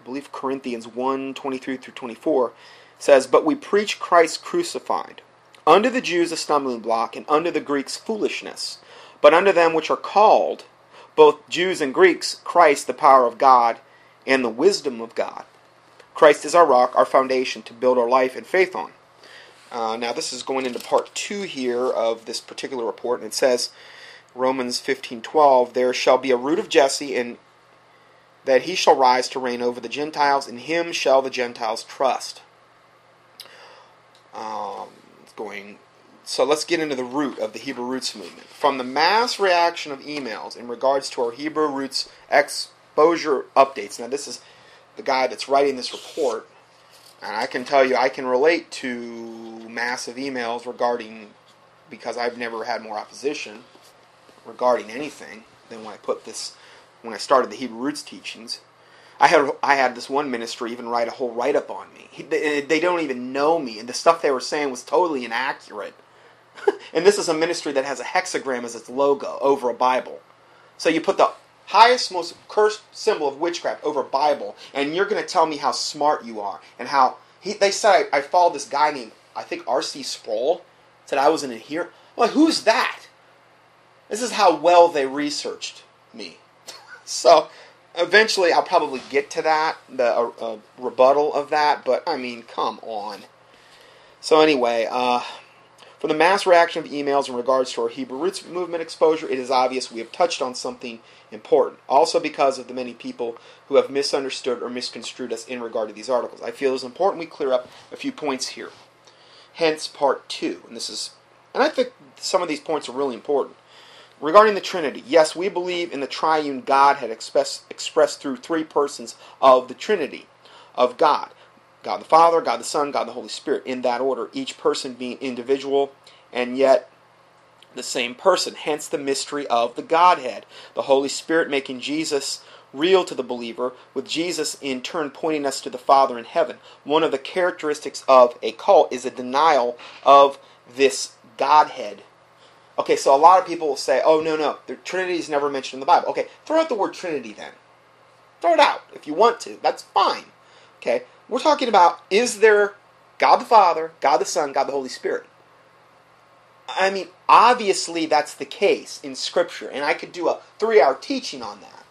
I believe Corinthians 1 23 through 24 says, But we preach Christ crucified, under the Jews a stumbling block, and under the Greeks foolishness. But unto them which are called, both Jews and Greeks, Christ the power of God and the wisdom of God. Christ is our rock, our foundation to build our life and faith on. Uh, now, this is going into part two here of this particular report, and it says, Romans 15:12, "There shall be a root of Jesse, and that he shall rise to reign over the Gentiles. In him shall the Gentiles trust." Um, going. So let's get into the root of the Hebrew Roots movement. From the mass reaction of emails in regards to our Hebrew Roots X exposure updates. Now, this is the guy that's writing this report, and I can tell you I can relate to massive emails regarding, because I've never had more opposition regarding anything than when I put this, when I started the Hebrew Roots teachings. I had I had this one ministry even write a whole write up on me. They, they don't even know me, and the stuff they were saying was totally inaccurate. and this is a ministry that has a hexagram as its logo over a Bible. So you put the highest, most cursed symbol of witchcraft over Bible, and you're going to tell me how smart you are and how he, they said I, I followed this guy named I think R.C. Sproul said I was an adherent. I'm like, who's that? This is how well they researched me. so eventually, I'll probably get to that, the uh, uh, rebuttal of that. But I mean, come on. So anyway, uh, from the mass reaction of emails in regards to our Hebrew roots movement exposure, it is obvious we have touched on something important. Also, because of the many people who have misunderstood or misconstrued us in regard to these articles, I feel it is important we clear up a few points here. Hence, part two, and this is And I think some of these points are really important. Regarding the Trinity, yes, we believe in the triune Godhead express, expressed through three persons of the Trinity of God God the Father, God the Son, God the Holy Spirit, in that order, each person being individual and yet the same person. Hence the mystery of the Godhead. The Holy Spirit making Jesus real to the believer, with Jesus in turn pointing us to the Father in heaven. One of the characteristics of a cult is a denial of this Godhead Okay, so a lot of people will say, oh, no, no, the Trinity is never mentioned in the Bible. Okay, throw out the word Trinity then. Throw it out if you want to. That's fine. Okay, we're talking about is there God the Father, God the Son, God the Holy Spirit? I mean, obviously that's the case in Scripture, and I could do a three hour teaching on that.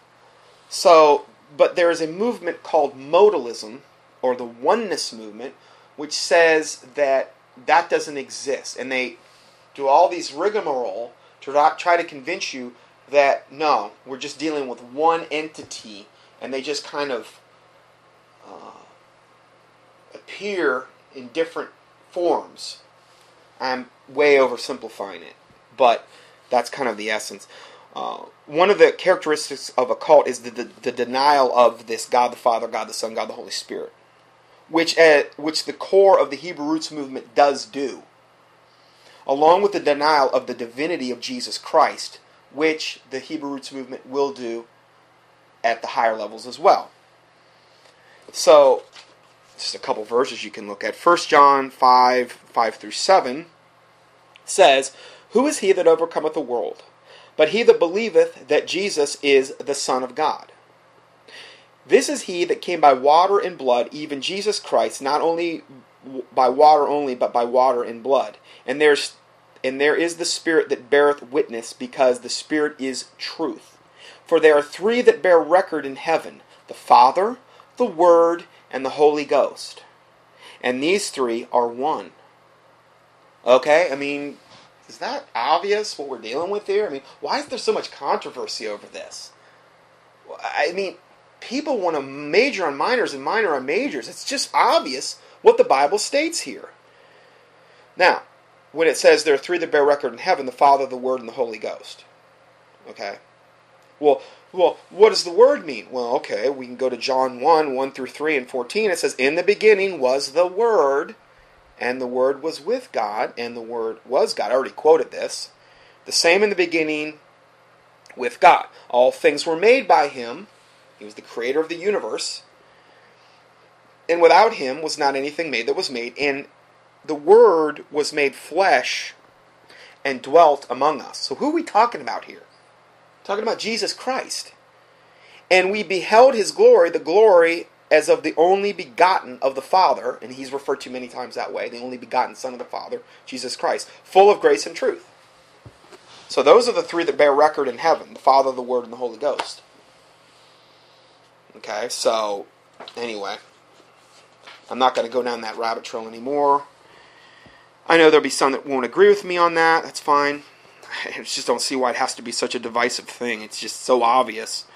So, but there is a movement called modalism, or the oneness movement, which says that that doesn't exist. And they do all these rigmarole to try to convince you that no, we're just dealing with one entity, and they just kind of uh, appear in different forms. I'm way oversimplifying it, but that's kind of the essence. Uh, one of the characteristics of a cult is the, the, the, denial of this God the Father, God the Son, God the Holy Spirit, which uh, which the core of the Hebrew roots movement does do along with the denial of the divinity of Jesus Christ, which the Hebrew roots movement will do at the higher levels as well. So, just a couple verses you can look at. 1 John 5 5 through 7 says, Who is he that overcometh the world? But he that believeth that Jesus is the Son of God. This is he that came by water and blood, even Jesus Christ, not only by water only, but by water and blood. And there's and there is the Spirit that beareth witness, because the Spirit is truth. For there are three that bear record in heaven the Father, the Word, and the Holy Ghost. And these three are one. Okay? I mean, is that obvious what we're dealing with here? I mean, why is there so much controversy over this? I mean, people want to major on minors and minor on majors. It's just obvious what the Bible states here. Now, when it says there are three that bear record in heaven the Father, the Word, and the Holy Ghost. Okay? Well, well, what does the word mean? Well, okay, we can go to John 1 1 through 3 and 14. It says, In the beginning was the Word, and the Word was with God, and the Word was God. I already quoted this. The same in the beginning with God. All things were made by Him. He was the creator of the universe. And without Him was not anything made that was made. And the Word was made flesh and dwelt among us. So, who are we talking about here? Talking about Jesus Christ. And we beheld his glory, the glory as of the only begotten of the Father, and he's referred to many times that way, the only begotten Son of the Father, Jesus Christ, full of grace and truth. So, those are the three that bear record in heaven the Father, the Word, and the Holy Ghost. Okay, so, anyway, I'm not going to go down that rabbit trail anymore. I know there'll be some that won't agree with me on that. That's fine. I just don't see why it has to be such a divisive thing. It's just so obvious.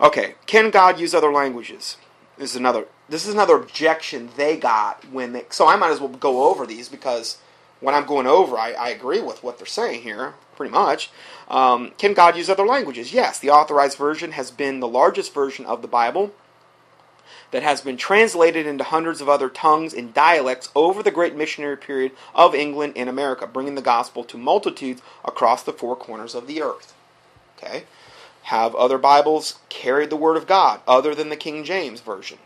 Okay, can God use other languages? This is another. This is another objection they got when they. So I might as well go over these because when I'm going over, I, I agree with what they're saying here, pretty much. Um, can God use other languages? Yes, the authorized version has been the largest version of the Bible that has been translated into hundreds of other tongues and dialects over the great missionary period of England and America, bringing the gospel to multitudes across the four corners of the earth. Okay? Have other Bibles carried the word of God other than the King James version?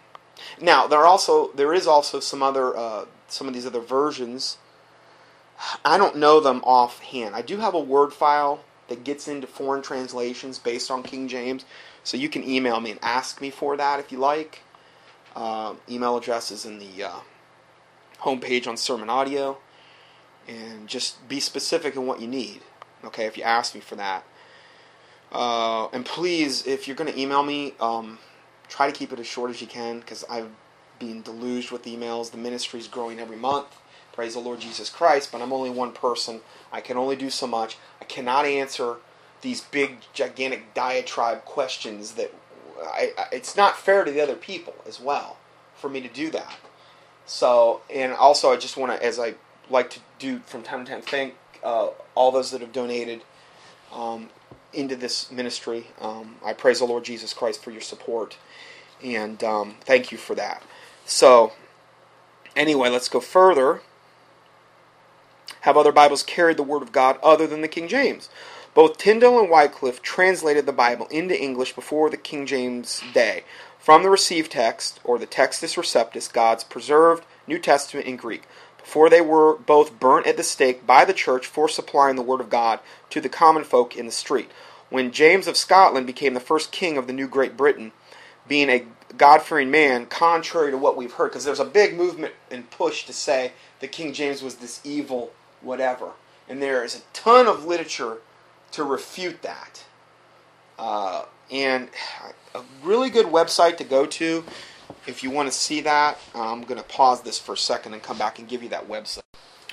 Now, there are also there is also some other uh, some of these other versions. I don't know them offhand. I do have a word file that gets into foreign translations based on King James, so you can email me and ask me for that if you like. Uh, email address is in the uh, homepage on Sermon Audio. And just be specific in what you need. Okay, if you ask me for that. Uh, and please, if you're going to email me, um, try to keep it as short as you can because I've been deluged with emails. The ministry is growing every month. Praise the Lord Jesus Christ. But I'm only one person. I can only do so much. I cannot answer these big, gigantic diatribe questions that I, I, it's not fair to the other people as well for me to do that. So, and also, I just want to, as I like to do from time to time, thank uh, all those that have donated um, into this ministry. Um, I praise the Lord Jesus Christ for your support, and um, thank you for that. So, anyway, let's go further. Have other Bibles carried the Word of God other than the King James? Both Tyndale and Wycliffe translated the Bible into English before the King James day. From the received text, or the Textus Receptus, God's preserved New Testament in Greek, before they were both burnt at the stake by the church for supplying the Word of God to the common folk in the street. When James of Scotland became the first king of the new Great Britain, being a God fearing man, contrary to what we've heard, because there's a big movement and push to say that King James was this evil whatever. And there is a ton of literature to refute that. Uh, and a really good website to go to if you want to see that. I'm going to pause this for a second and come back and give you that website.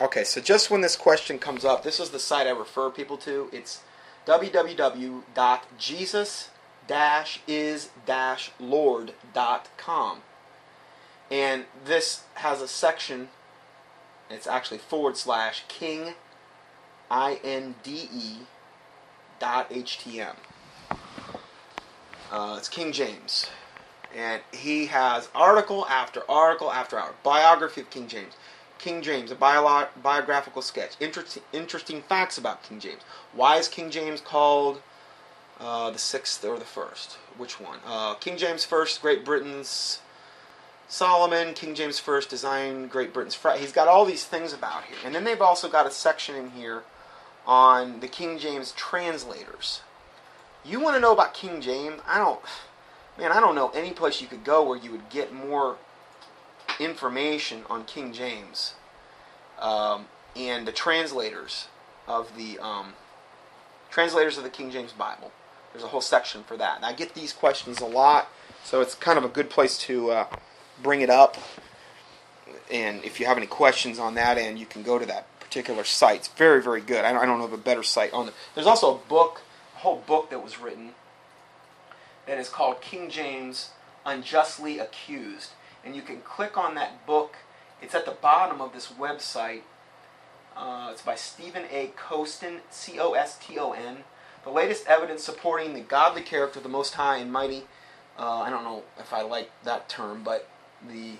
Okay, so just when this question comes up, this is the site I refer people to. It's www.jesus-is-lord.com. And this has a section, it's actually forward slash king, I-N-D-E, dot H-T-M. Uh, it's King James. And he has article after article after article. Biography of King James. King James, a bio- biographical sketch. Interesting, facts about King James. Why is King James called uh, the sixth or the first? Which one? Uh, King James first, Great Britain's Solomon. King James first, design Great Britain's. Fra- He's got all these things about here. And then they've also got a section in here on the King James translators. You want to know about King James? I don't, man, I don't know any place you could go where you would get more information on King James um, and the translators of the um, translators of the King James Bible. There's a whole section for that. And I get these questions a lot, so it's kind of a good place to uh, bring it up. And if you have any questions on that end, you can go to that particular site. It's very, very good. I don't, know of a better site on it. There's also a book, a whole book that was written that is called King James Unjustly Accused. And you can click on that book. It's at the bottom of this website. Uh, it's by Stephen A. Coston, C O S T O N. The latest evidence supporting the godly character of the Most High and Mighty. Uh, I don't know if I like that term, but the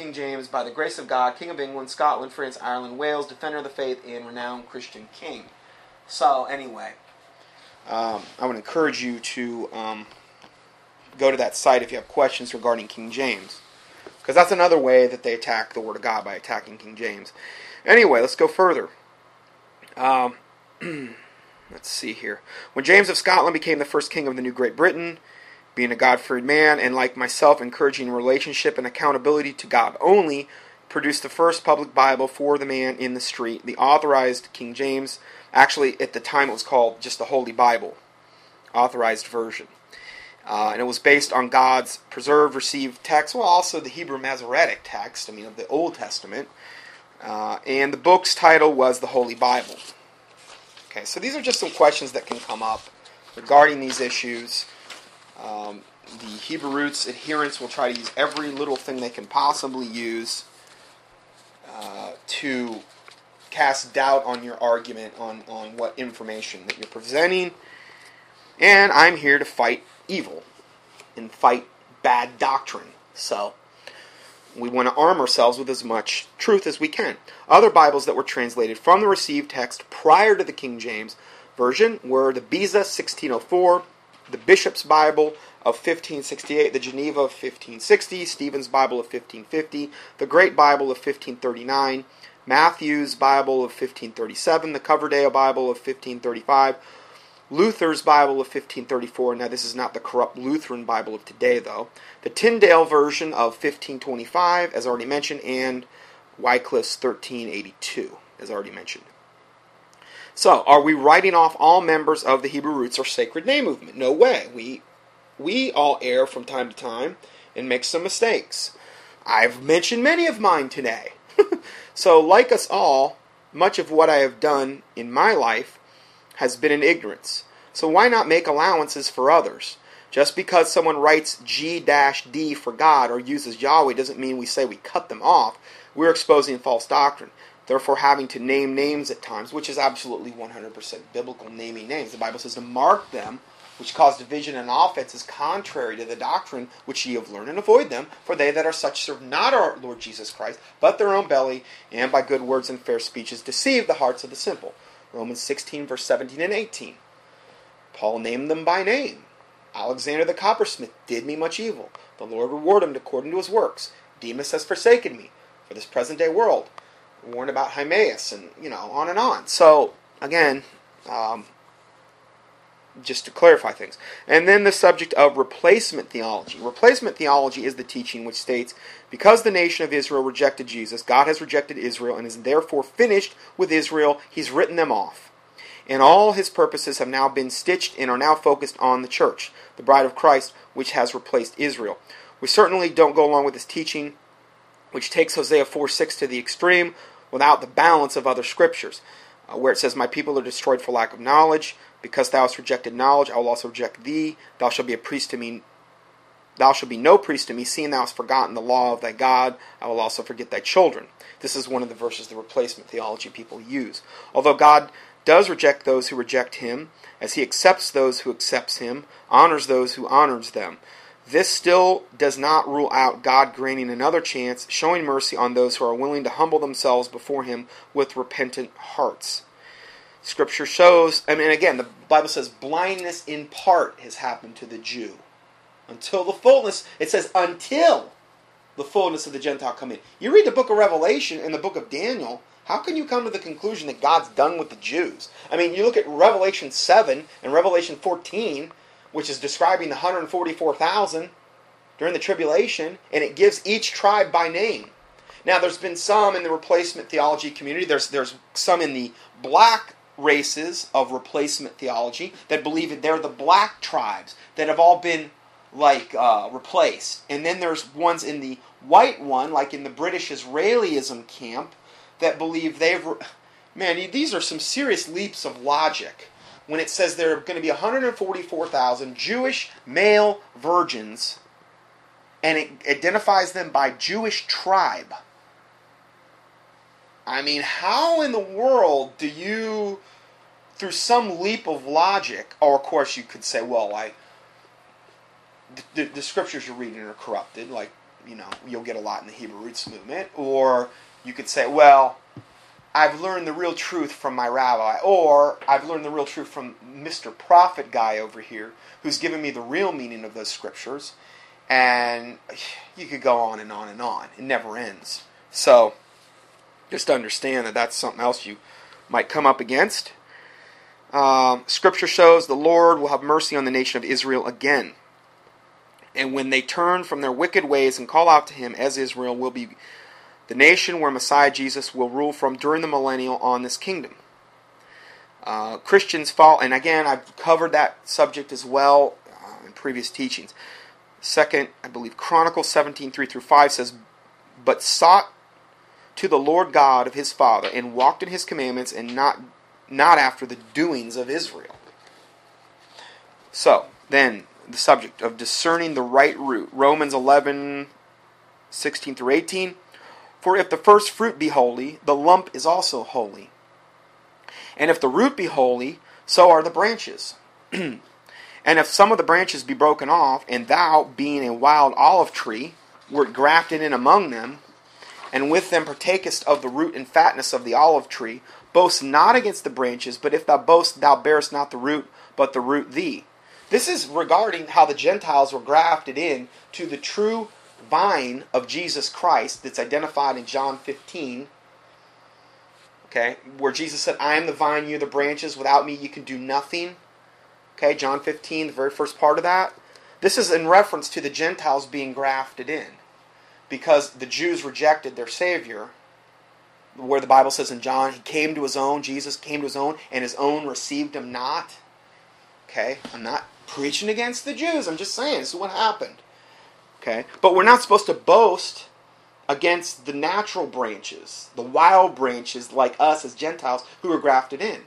King James, by the grace of God, King of England, Scotland, France, Ireland, Wales, defender of the faith, and renowned Christian king. So, anyway, um, I would encourage you to um, go to that site if you have questions regarding King James. Because that's another way that they attack the Word of God by attacking King James. Anyway, let's go further. Um, let's see here. When James of Scotland became the first king of the new Great Britain, being a God fearing man, and like myself, encouraging relationship and accountability to God only, produced the first public Bible for the man in the street, the authorized King James. Actually, at the time, it was called just the Holy Bible, authorized version. Uh, and it was based on God's preserved, received text, well, also the Hebrew Masoretic text, I mean, of the Old Testament. Uh, and the book's title was the Holy Bible. Okay, so these are just some questions that can come up regarding these issues. Um, the Hebrew roots adherents will try to use every little thing they can possibly use uh, to cast doubt on your argument on, on what information that you're presenting. And I'm here to fight evil and fight bad doctrine. So we want to arm ourselves with as much truth as we can. Other Bibles that were translated from the received text prior to the King James Version were the Beza 1604, the Bishop's Bible of 1568, the Geneva of 1560, Stephen's Bible of 1550, the Great Bible of 1539, Matthew's Bible of 1537, the Coverdale Bible of 1535, Luther's Bible of 1534. Now, this is not the corrupt Lutheran Bible of today, though. The Tyndale version of 1525, as already mentioned, and Wycliffe's 1382, as already mentioned. So, are we writing off all members of the Hebrew Roots or Sacred Name movement? No way. We we all err from time to time and make some mistakes. I've mentioned many of mine today. so, like us all, much of what I have done in my life has been in ignorance. So, why not make allowances for others? Just because someone writes G D for God or uses Yahweh doesn't mean we say we cut them off. We're exposing false doctrine. Therefore having to name names at times, which is absolutely 100% biblical naming names. The Bible says to mark them, which cause division and offense, is contrary to the doctrine which ye have learned, and avoid them, for they that are such serve not our Lord Jesus Christ, but their own belly, and by good words and fair speeches deceive the hearts of the simple. Romans 16, verse 17 and 18. Paul named them by name. Alexander the coppersmith did me much evil. The Lord reward him according to his works. Demas has forsaken me for this present day world. Warned about Hymenaeus, and you know, on and on. So again, um, just to clarify things. And then the subject of replacement theology. Replacement theology is the teaching which states because the nation of Israel rejected Jesus, God has rejected Israel and is therefore finished with Israel. He's written them off. And all his purposes have now been stitched and are now focused on the church, the bride of Christ, which has replaced Israel. We certainly don't go along with this teaching, which takes Hosea 4 6 to the extreme without the balance of other scriptures, uh, where it says, My people are destroyed for lack of knowledge. Because thou hast rejected knowledge, I will also reject thee. Thou shalt be a priest to me. Thou shalt be no priest to me, seeing thou hast forgotten the law of thy God. I will also forget thy children. This is one of the verses the replacement theology people use. Although God does reject those who reject him, as he accepts those who accepts him, honors those who honors them. This still does not rule out God granting another chance, showing mercy on those who are willing to humble themselves before him with repentant hearts. Scripture shows, I mean, again, the Bible says blindness in part has happened to the Jew. Until the fullness, it says until the fullness of the Gentile come in. You read the book of Revelation and the book of Daniel, how can you come to the conclusion that God's done with the Jews? I mean, you look at Revelation 7 and Revelation 14, which is describing the 144,000 during the tribulation, and it gives each tribe by name. Now, there's been some in the replacement theology community. There's there's some in the black races of replacement theology that believe that they're the black tribes that have all been like uh, replaced, and then there's ones in the white one, like in the British Israelism camp, that believe they've. Man, these are some serious leaps of logic when it says there are going to be 144,000 Jewish male virgins, and it identifies them by Jewish tribe. I mean, how in the world do you, through some leap of logic, or of course you could say, well, I, the, the scriptures you're reading are corrupted, like, you know, you'll get a lot in the Hebrew Roots movement, or you could say, well, I've learned the real truth from my rabbi, or I've learned the real truth from Mr. Prophet guy over here, who's given me the real meaning of those scriptures, and you could go on and on and on. It never ends. So, just understand that that's something else you might come up against. Um, scripture shows the Lord will have mercy on the nation of Israel again. And when they turn from their wicked ways and call out to Him, as Israel will be the nation where Messiah Jesus will rule from during the millennial on this kingdom. Uh, Christians fall, and again, I've covered that subject as well uh, in previous teachings. Second, I believe Chronicles 17, 3 through 5 says, But sought to the Lord God of his father, and walked in his commandments, and not, not after the doings of Israel. So, then, the subject of discerning the right root. Romans 11, 16 through 18. For if the first fruit be holy, the lump is also holy. And if the root be holy, so are the branches. and if some of the branches be broken off, and thou, being a wild olive tree, wert grafted in among them, and with them partakest of the root and fatness of the olive tree, boast not against the branches, but if thou boast, thou bearest not the root, but the root thee. This is regarding how the Gentiles were grafted in to the true vine of Jesus Christ that's identified in John 15. Okay, where Jesus said, I am the vine, you are the branches. Without me, you can do nothing. Okay, John 15, the very first part of that. This is in reference to the Gentiles being grafted in because the Jews rejected their Savior. Where the Bible says in John, He came to His own, Jesus came to His own, and His own received Him not. Okay, I'm not preaching against the Jews, I'm just saying this is what happened. Okay? But we're not supposed to boast against the natural branches, the wild branches like us as Gentiles who are grafted in.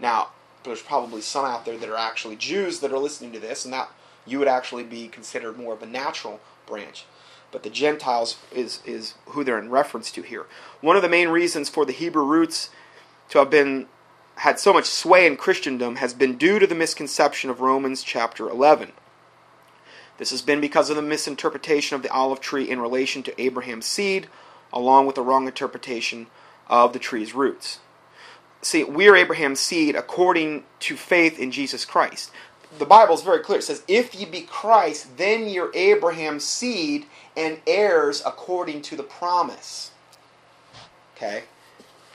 Now, there's probably some out there that are actually Jews that are listening to this, and that you would actually be considered more of a natural branch. but the Gentiles is, is who they're in reference to here. One of the main reasons for the Hebrew roots to have been had so much sway in Christendom has been due to the misconception of Romans chapter 11. This has been because of the misinterpretation of the olive tree in relation to Abraham's seed, along with the wrong interpretation of the tree's roots. See, we are Abraham's seed according to faith in Jesus Christ. The Bible is very clear. It says, If ye be Christ, then you're Abraham's seed and heirs according to the promise. Okay?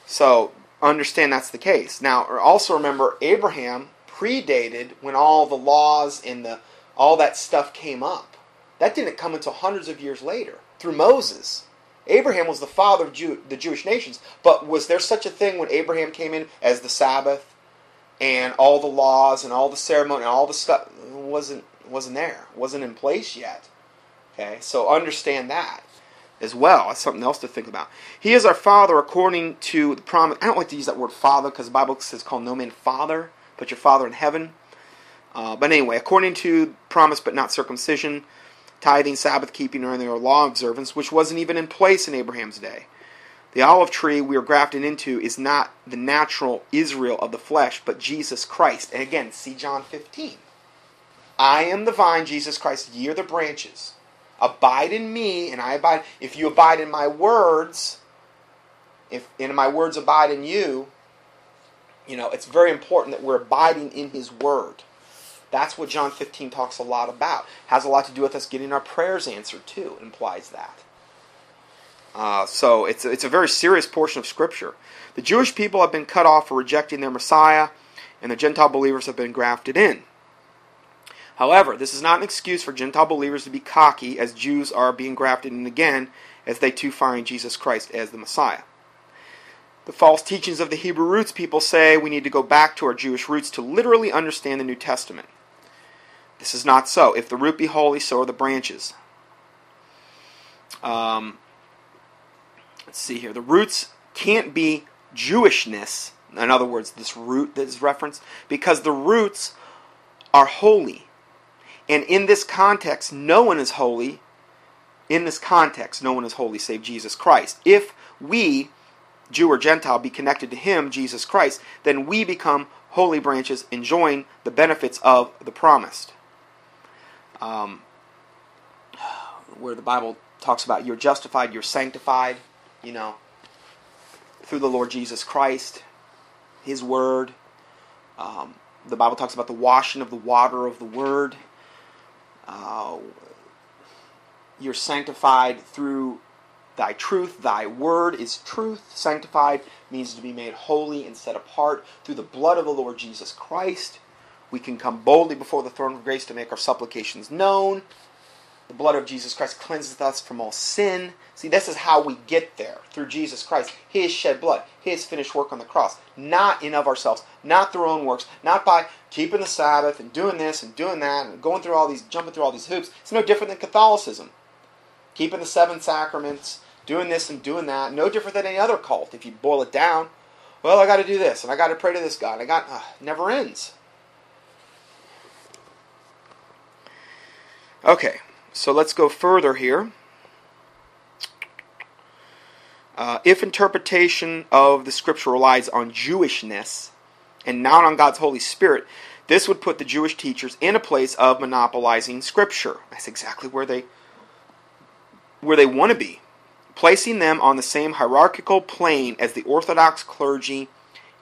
So, understand that's the case. Now, also remember, Abraham predated when all the laws and the all that stuff came up. That didn't come until hundreds of years later through Moses. Abraham was the father of Jew, the Jewish nations, but was there such a thing when Abraham came in as the Sabbath and all the laws and all the ceremony and all the stuff wasn't wasn't there, wasn't in place yet. Okay, so understand that as well. That's something else to think about. He is our father according to the promise. I don't like to use that word father because the Bible says call no man father, but your father in heaven. Uh, but anyway, according to promise but not circumcision, tithing, Sabbath keeping, or their law observance, which wasn't even in place in Abraham's day. The olive tree we are grafted into is not the natural Israel of the flesh, but Jesus Christ. And again, see John 15. I am the vine, Jesus Christ, ye are the branches. Abide in me, and I abide. If you abide in my words, if in my words abide in you, you know, it's very important that we're abiding in his word. That's what John 15 talks a lot about. Has a lot to do with us getting our prayers answered too. It implies that. Uh, so it's it's a very serious portion of Scripture. The Jewish people have been cut off for rejecting their Messiah, and the Gentile believers have been grafted in. However, this is not an excuse for Gentile believers to be cocky as Jews are being grafted in again as they too find Jesus Christ as the Messiah. The false teachings of the Hebrew roots people say we need to go back to our Jewish roots to literally understand the New Testament. This is not so. If the root be holy, so are the branches. Um, let's see here. The roots can't be Jewishness. In other words, this root that is referenced, because the roots are holy. And in this context, no one is holy. In this context, no one is holy save Jesus Christ. If we, Jew or Gentile, be connected to Him, Jesus Christ, then we become holy branches, enjoying the benefits of the promised um, where the Bible talks about you're justified, you're sanctified, you know, through the Lord Jesus Christ, His Word. Um, the Bible talks about the washing of the water of the Word. Uh, you're sanctified through thy truth. Thy word is truth. Sanctified means to be made holy and set apart through the blood of the Lord Jesus Christ. We can come boldly before the throne of grace to make our supplications known. The blood of Jesus Christ cleanses us from all sin. See, this is how we get there through Jesus Christ. His shed blood, His finished work on the cross. Not in of ourselves, not through our own works, not by keeping the Sabbath and doing this and doing that and going through all these, jumping through all these hoops. It's no different than Catholicism. Keeping the seven sacraments, doing this and doing that. No different than any other cult if you boil it down. Well, I got to do this and I got to pray to this God. I got uh, never ends. Okay, so let's go further here. Uh, if interpretation of the scripture relies on Jewishness and not on God's Holy Spirit, this would put the Jewish teachers in a place of monopolizing scripture. That's exactly where they where they want to be, placing them on the same hierarchical plane as the Orthodox clergy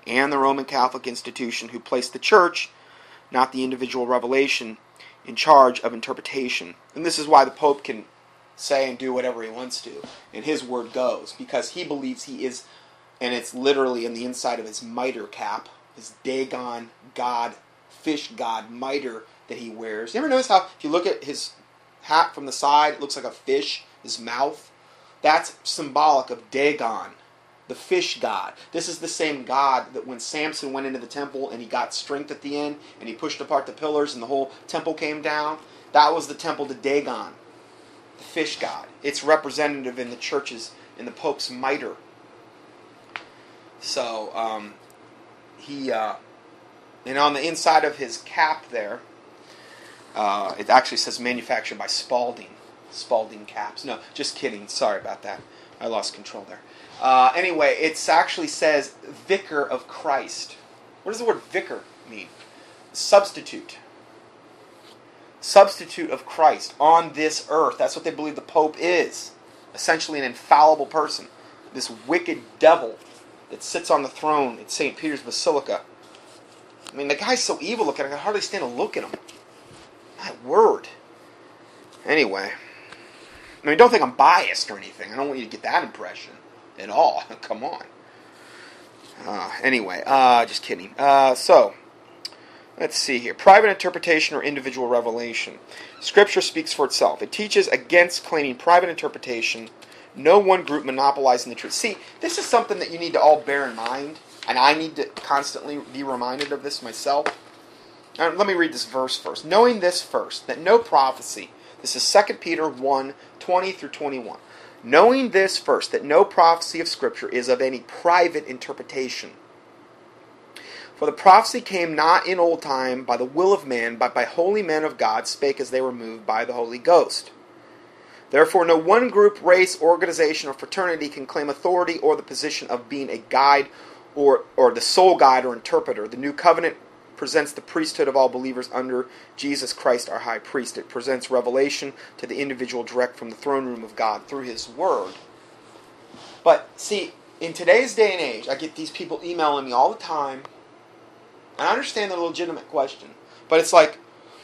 and the Roman Catholic institution who place the church, not the individual revelation, in charge of interpretation. And this is why the Pope can say and do whatever he wants to, and his word goes, because he believes he is, and it's literally in the inside of his mitre cap, his Dagon god, fish god mitre that he wears. You ever notice how, if you look at his hat from the side, it looks like a fish, his mouth? That's symbolic of Dagon, the fish god. This is the same god that when Samson went into the temple and he got strength at the end and he pushed apart the pillars and the whole temple came down, that was the temple to Dagon, the fish god. It's representative in the churches in the Pope's mitre. So um, he, uh, and on the inside of his cap there, uh, it actually says manufactured by Spalding. Spalding caps. No, just kidding. Sorry about that. I lost control there. Uh, anyway, it actually says vicar of Christ. What does the word vicar mean? Substitute. Substitute of Christ on this earth. That's what they believe the Pope is. Essentially, an infallible person. This wicked devil that sits on the throne at St. Peter's Basilica. I mean, the guy's so evil looking, I can hardly stand to look at him. My word. Anyway. I mean, don't think I'm biased or anything. I don't want you to get that impression at all. Come on. Uh, anyway, uh, just kidding. Uh, so, let's see here. Private interpretation or individual revelation. Scripture speaks for itself. It teaches against claiming private interpretation, no one group monopolizing the truth. See, this is something that you need to all bear in mind, and I need to constantly be reminded of this myself. Let me read this verse first. Knowing this first, that no prophecy, this is 2 Peter 1 20 through 21. Knowing this first, that no prophecy of Scripture is of any private interpretation. For the prophecy came not in old time by the will of man, but by holy men of God spake as they were moved by the Holy Ghost. Therefore, no one group, race, organization, or fraternity can claim authority or the position of being a guide or, or the sole guide or interpreter. The new covenant presents the priesthood of all believers under Jesus Christ, our high priest. It presents revelation to the individual direct from the throne room of God through his word. But see, in today's day and age, I get these people emailing me all the time. And I understand the legitimate question. But it's like,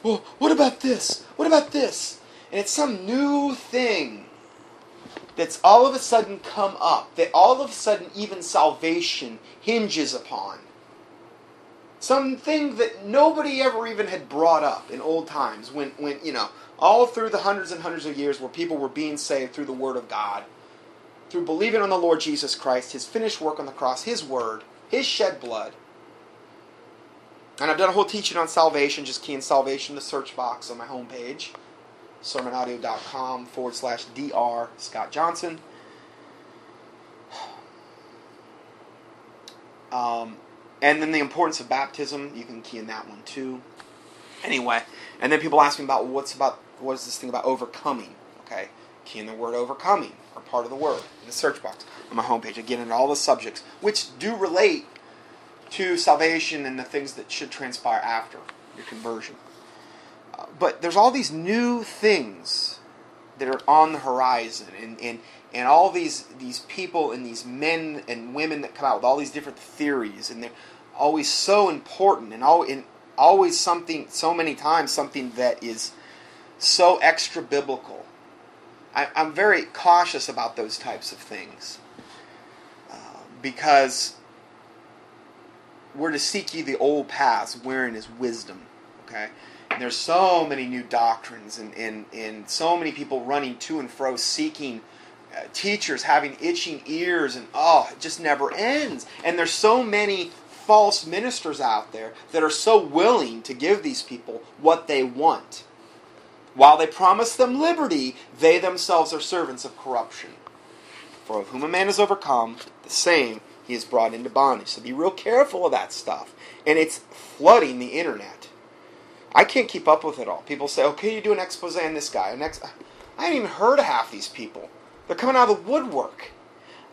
well, what about this? What about this? And it's some new thing that's all of a sudden come up, that all of a sudden even salvation hinges upon something that nobody ever even had brought up in old times when, when you know all through the hundreds and hundreds of years where people were being saved through the word of god through believing on the lord jesus christ his finished work on the cross his word his shed blood. And i've done a whole teaching on salvation. Just key in salvation in the search box on my homepage sermonaudio.com forward slash dr scott johnson. Um, and then the importance of baptism, you can key in that one too. Anyway, and then people ask me about what's about what is this thing about overcoming? Okay, key in the word overcoming or part of the word in the search box on my homepage. I get into all the subjects which do relate to salvation and the things that should transpire after your conversion. Uh, but there's all these new things that are on the horizon, and, and and all these these people and these men and women that come out with all these different theories and they're always so important and, all, and always something so many times something that is so extra biblical. I, am very cautious about those types of things uh, because we're to seek ye the old paths wherein is wisdom okay? And there's so many new doctrines and, and, and so many people running to and fro seeking Uh, teachers having itching ears and oh it just never ends. And there's so many false ministers out there that are so willing to give these people what they want. While they promise them liberty they themselves are servants of corruption. For of whom a man is overcome the same he is brought into bondage. So be real careful of that stuff. And it's flooding the internet. I can't keep up with it all. People say okay you do an expose on this guy an i haven't even heard of half these people they're coming out of the woodwork.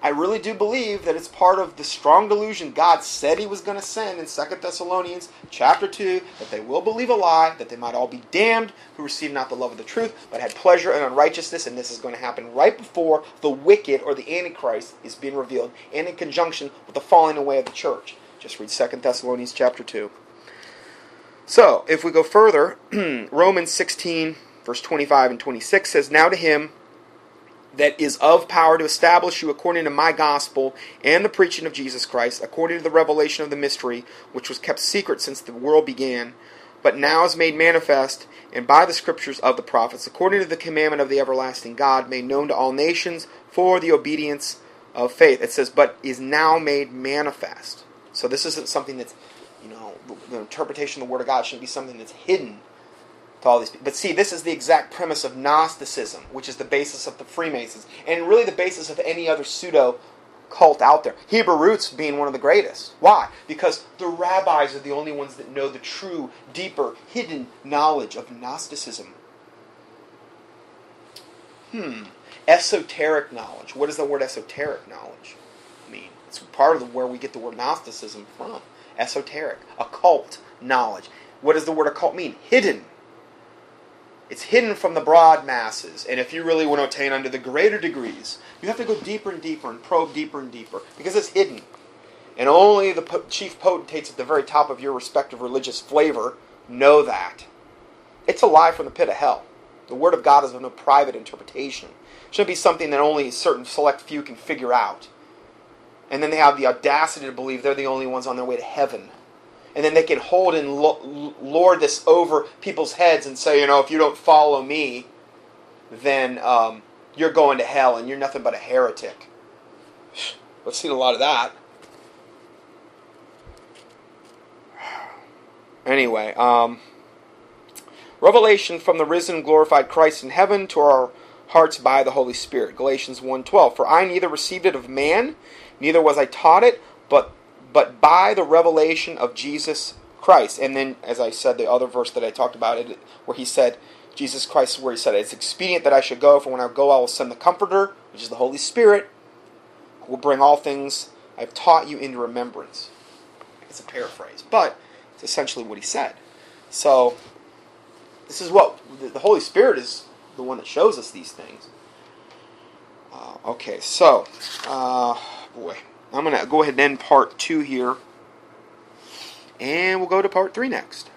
I really do believe that it's part of the strong delusion God said He was going to send in 2 Thessalonians chapter 2 that they will believe a lie, that they might all be damned who receive not the love of the truth, but had pleasure in unrighteousness. And this is going to happen right before the wicked or the Antichrist is being revealed, and in conjunction with the falling away of the church. Just read 2 Thessalonians chapter 2. So, if we go further, Romans 16, verse 25 and 26 says, Now to him that is of power to establish you according to my gospel and the preaching of Jesus Christ, according to the revelation of the mystery, which was kept secret since the world began, but now is made manifest, and by the scriptures of the prophets, according to the commandment of the everlasting God, made known to all nations for the obedience of faith. It says, but is now made manifest. So this isn't something that's, you know, the interpretation of the Word of God shouldn't be something that's hidden to all these people. But see, this is the exact premise of Gnosticism, which is the basis of the Freemasons, and really the basis of any other pseudo cult out there. Hebrew roots being one of the greatest. Why? Because the rabbis are the only ones that know the true, deeper, hidden knowledge of Gnosticism. Hmm. Esoteric knowledge. What does the word esoteric knowledge mean? It's part of the, where we get the word Gnosticism from. Esoteric. Occult knowledge. What does the word occult mean? Hidden. It's hidden from the broad masses. And if you really want to attain unto the greater degrees, you have to go deeper and deeper and probe deeper and deeper because it's hidden. And only the po- chief potentates at the very top of your respective religious flavor know that. It's a lie from the pit of hell. The Word of God is of no private interpretation. It shouldn't be something that only a certain select few can figure out. And then they have the audacity to believe they're the only ones on their way to heaven. And then they can hold and lord this over people's heads and say, you know, if you don't follow me, then um, you're going to hell and you're nothing but a heretic. We've seen a lot of that. Anyway, um, revelation from the risen glorified Christ in heaven to our hearts by the Holy Spirit. Galatians 1:12. For I neither received it of man, neither was I taught it, but but by the revelation of Jesus Christ. And then as I said the other verse that I talked about it where he said Jesus Christ where he said it's expedient that I should go for when I go I will send the comforter, which is the Holy Spirit, who will bring all things I've taught you into remembrance. It's a paraphrase, but it's essentially what he said. So, this is what the Holy Spirit is the one that shows us these things. Uh, okay, so, uh, boy, I'm going to go ahead and end part two here. And we'll go to part three next.